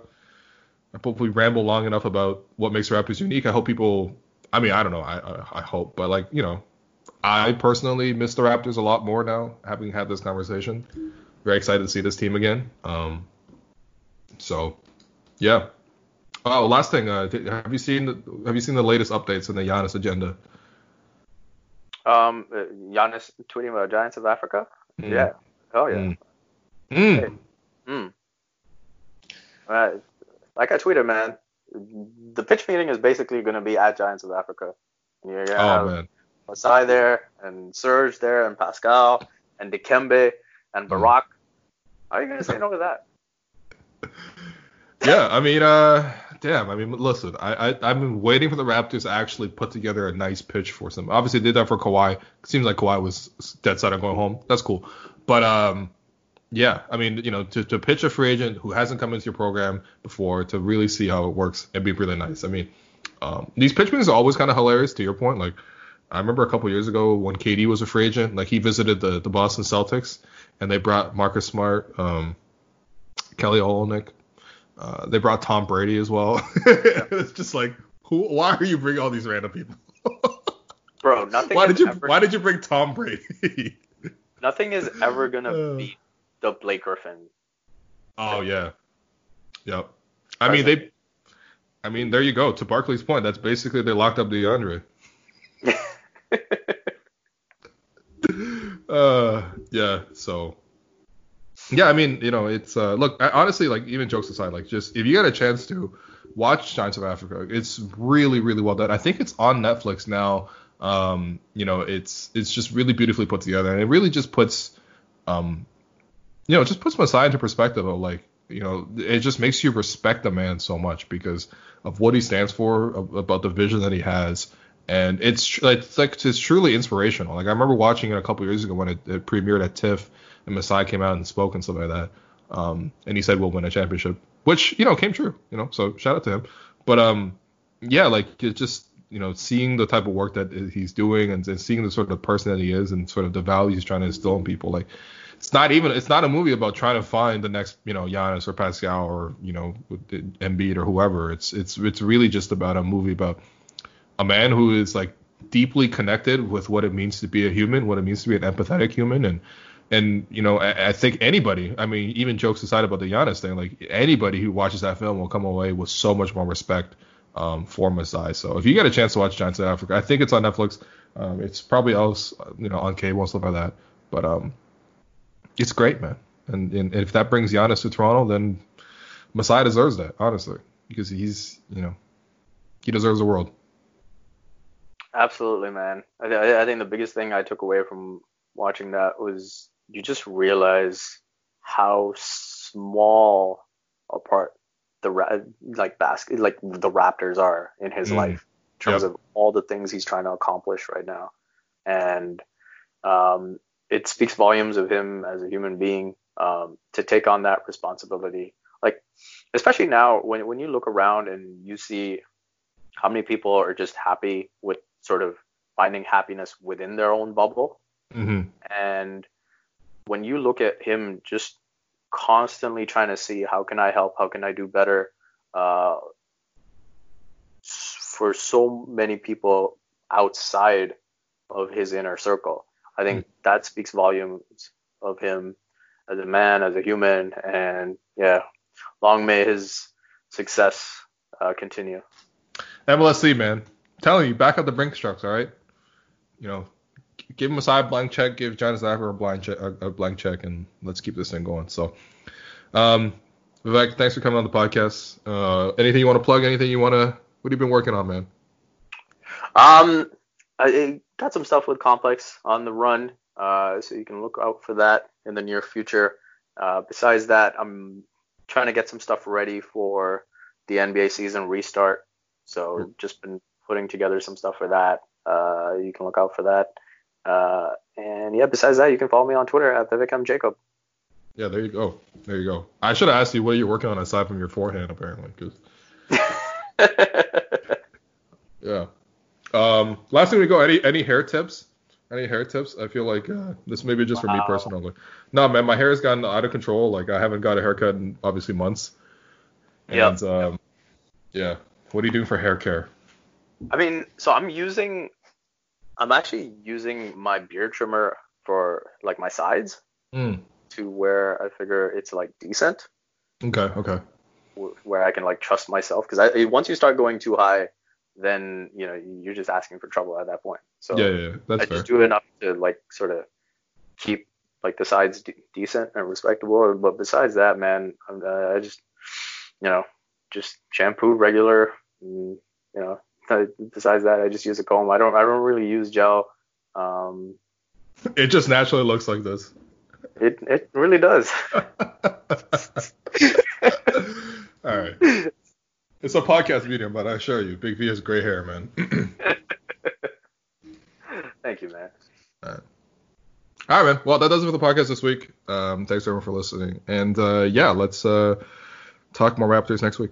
I hope we ramble long enough about what makes Raptors unique. I hope people. I mean, I don't know. I, I I hope, but like you know, I personally miss the Raptors a lot more now, having had this conversation. Very excited to see this team again. Um. So, yeah. Oh, last thing. Uh, have you seen the Have you seen the latest updates in the Giannis agenda? Um, uh, Giannis tweeting about Giants of Africa. Mm. Yeah. Oh yeah. Mm. Mm. Hey. Mm. Uh, like I tweeted, man, the pitch meeting is basically going to be at Giants of Africa. You're oh, man. Masai there, and Serge there, and Pascal, and Dikembe, and mm. Barack. How are you to say no to that? [LAUGHS] yeah, I mean, uh, damn. I mean, listen, I, I I've been waiting for the Raptors to actually put together a nice pitch for some. Obviously, they did that for Kawhi. Seems like Kawhi was dead set on going home. That's cool. But um, yeah, I mean, you know, to, to pitch a free agent who hasn't come into your program before to really see how it works, it'd be really nice. I mean, um, these pitch meetings are always kind of hilarious. To your point, like I remember a couple years ago when KD was a free agent, like he visited the the Boston Celtics and they brought Marcus Smart, um, Kelly Olynyk, uh, they brought Tom Brady as well. [LAUGHS] it's just like, who? Why are you bringing all these random people? [LAUGHS] Bro, nothing. Why did you ever, Why did you bring Tom Brady? [LAUGHS] nothing is ever gonna uh, beat the Blake Griffin. Oh yeah. Yep. I mean they. I mean there you go. To Barkley's point, that's basically they locked up DeAndre. [LAUGHS] uh yeah. So yeah, I mean, you know, it's uh, look, I, honestly, like even jokes aside, like just if you get a chance to watch Giants of Africa, it's really, really well done. I think it's on Netflix now. Um, you know, it's it's just really beautifully put together, and it really just puts, um, you know, just puts Masai into perspective of like, you know, it just makes you respect the man so much because of what he stands for, about the vision that he has, and it's it's like it's truly inspirational. Like I remember watching it a couple years ago when it, it premiered at TIFF and Masai came out and spoke and stuff like that. Um, and he said we'll win a championship, which you know came true. You know, so shout out to him. But um, yeah, like it's just you know seeing the type of work that he's doing and, and seeing the sort of person that he is and sort of the values he's trying to instill in people. Like it's not even it's not a movie about trying to find the next you know Giannis or Pascal or you know Embiid or whoever. It's it's it's really just about a movie about a man who is like deeply connected with what it means to be a human, what it means to be an empathetic human, and and you know, I, I, think anybody, I mean, even jokes aside about the Giannis thing, like anybody who watches that film will come away with so much more respect um, for Masai. So if you get a chance to watch Giants of Africa, I think it's on Netflix. Um, it's probably else, you know, on cable and stuff like that. But um, it's great, man. And, and if that brings Giannis to Toronto, then Masai deserves that, honestly, because he's, you know, he deserves the world. Absolutely, man. I, I think the biggest thing I took away from watching that was you just realize how small a part the like basket like the Raptors are in his mm. life in terms yep. of all the things he's trying to accomplish right now, and um, it speaks volumes of him as a human being um, to take on that responsibility. Like especially now when when you look around and you see how many people are just happy with sort of finding happiness within their own bubble, mm-hmm. and when you look at him just constantly trying to see how can I help, how can I do better, uh, for so many people outside of his inner circle, I think mm that speaks volumes of him as a man, as a human, and yeah, long may his success uh, continue. MLSE, man, telling you, back up the Brinks trucks, all right? You know, give him a side blank check, give John Zapper a blank check, a, a, blank check, and let's keep this thing going. So, um, Vivek, thanks for coming on the podcast. Uh, anything you want to plug? Anything you want to What have you been working on, man? Um, I got some stuff with Complex on the run, uh, so you can look out for that in the near future. Uh, besides that, I'm trying to get some stuff ready for the NBA season restart. So just been putting together some stuff for that. Uh, you can look out for that. Uh, and yeah, besides that, you can follow me on Twitter at Vivek M. Jacob. Yeah, there you go. There you go. I should have asked you what you're working on aside from your forehand, apparently. Cause... [LAUGHS] yeah. Um, last thing we go. Any any hair tips? Any hair tips? I feel like uh, this may be just for wow. me personally. No, man, my hair has gotten out of control. Like I haven't got a haircut in obviously months. And yep. um, yeah. What are you doing for hair care? I mean, so I'm using, I'm actually using my beard trimmer for like my sides mm. to where I figure it's like decent. Okay. Okay. Where I can like trust myself because I once you start going too high, then you know you're just asking for trouble at that point. So yeah, yeah, that's I fair. just do enough to like sort of keep like the sides d- decent and respectable. But besides that, man, uh, I just you know just shampoo regular. And, you know, besides that, I just use a comb. I don't I don't really use gel. Um, it just naturally looks like this. It it really does. [LAUGHS] All right. It's a podcast medium, but I assure you, Big V has gray hair, man. [LAUGHS] Thank you, man. All right. All right, man. Well, that does it for the podcast this week. Um, thanks everyone for listening, and uh, yeah, let's uh, talk more Raptors next week.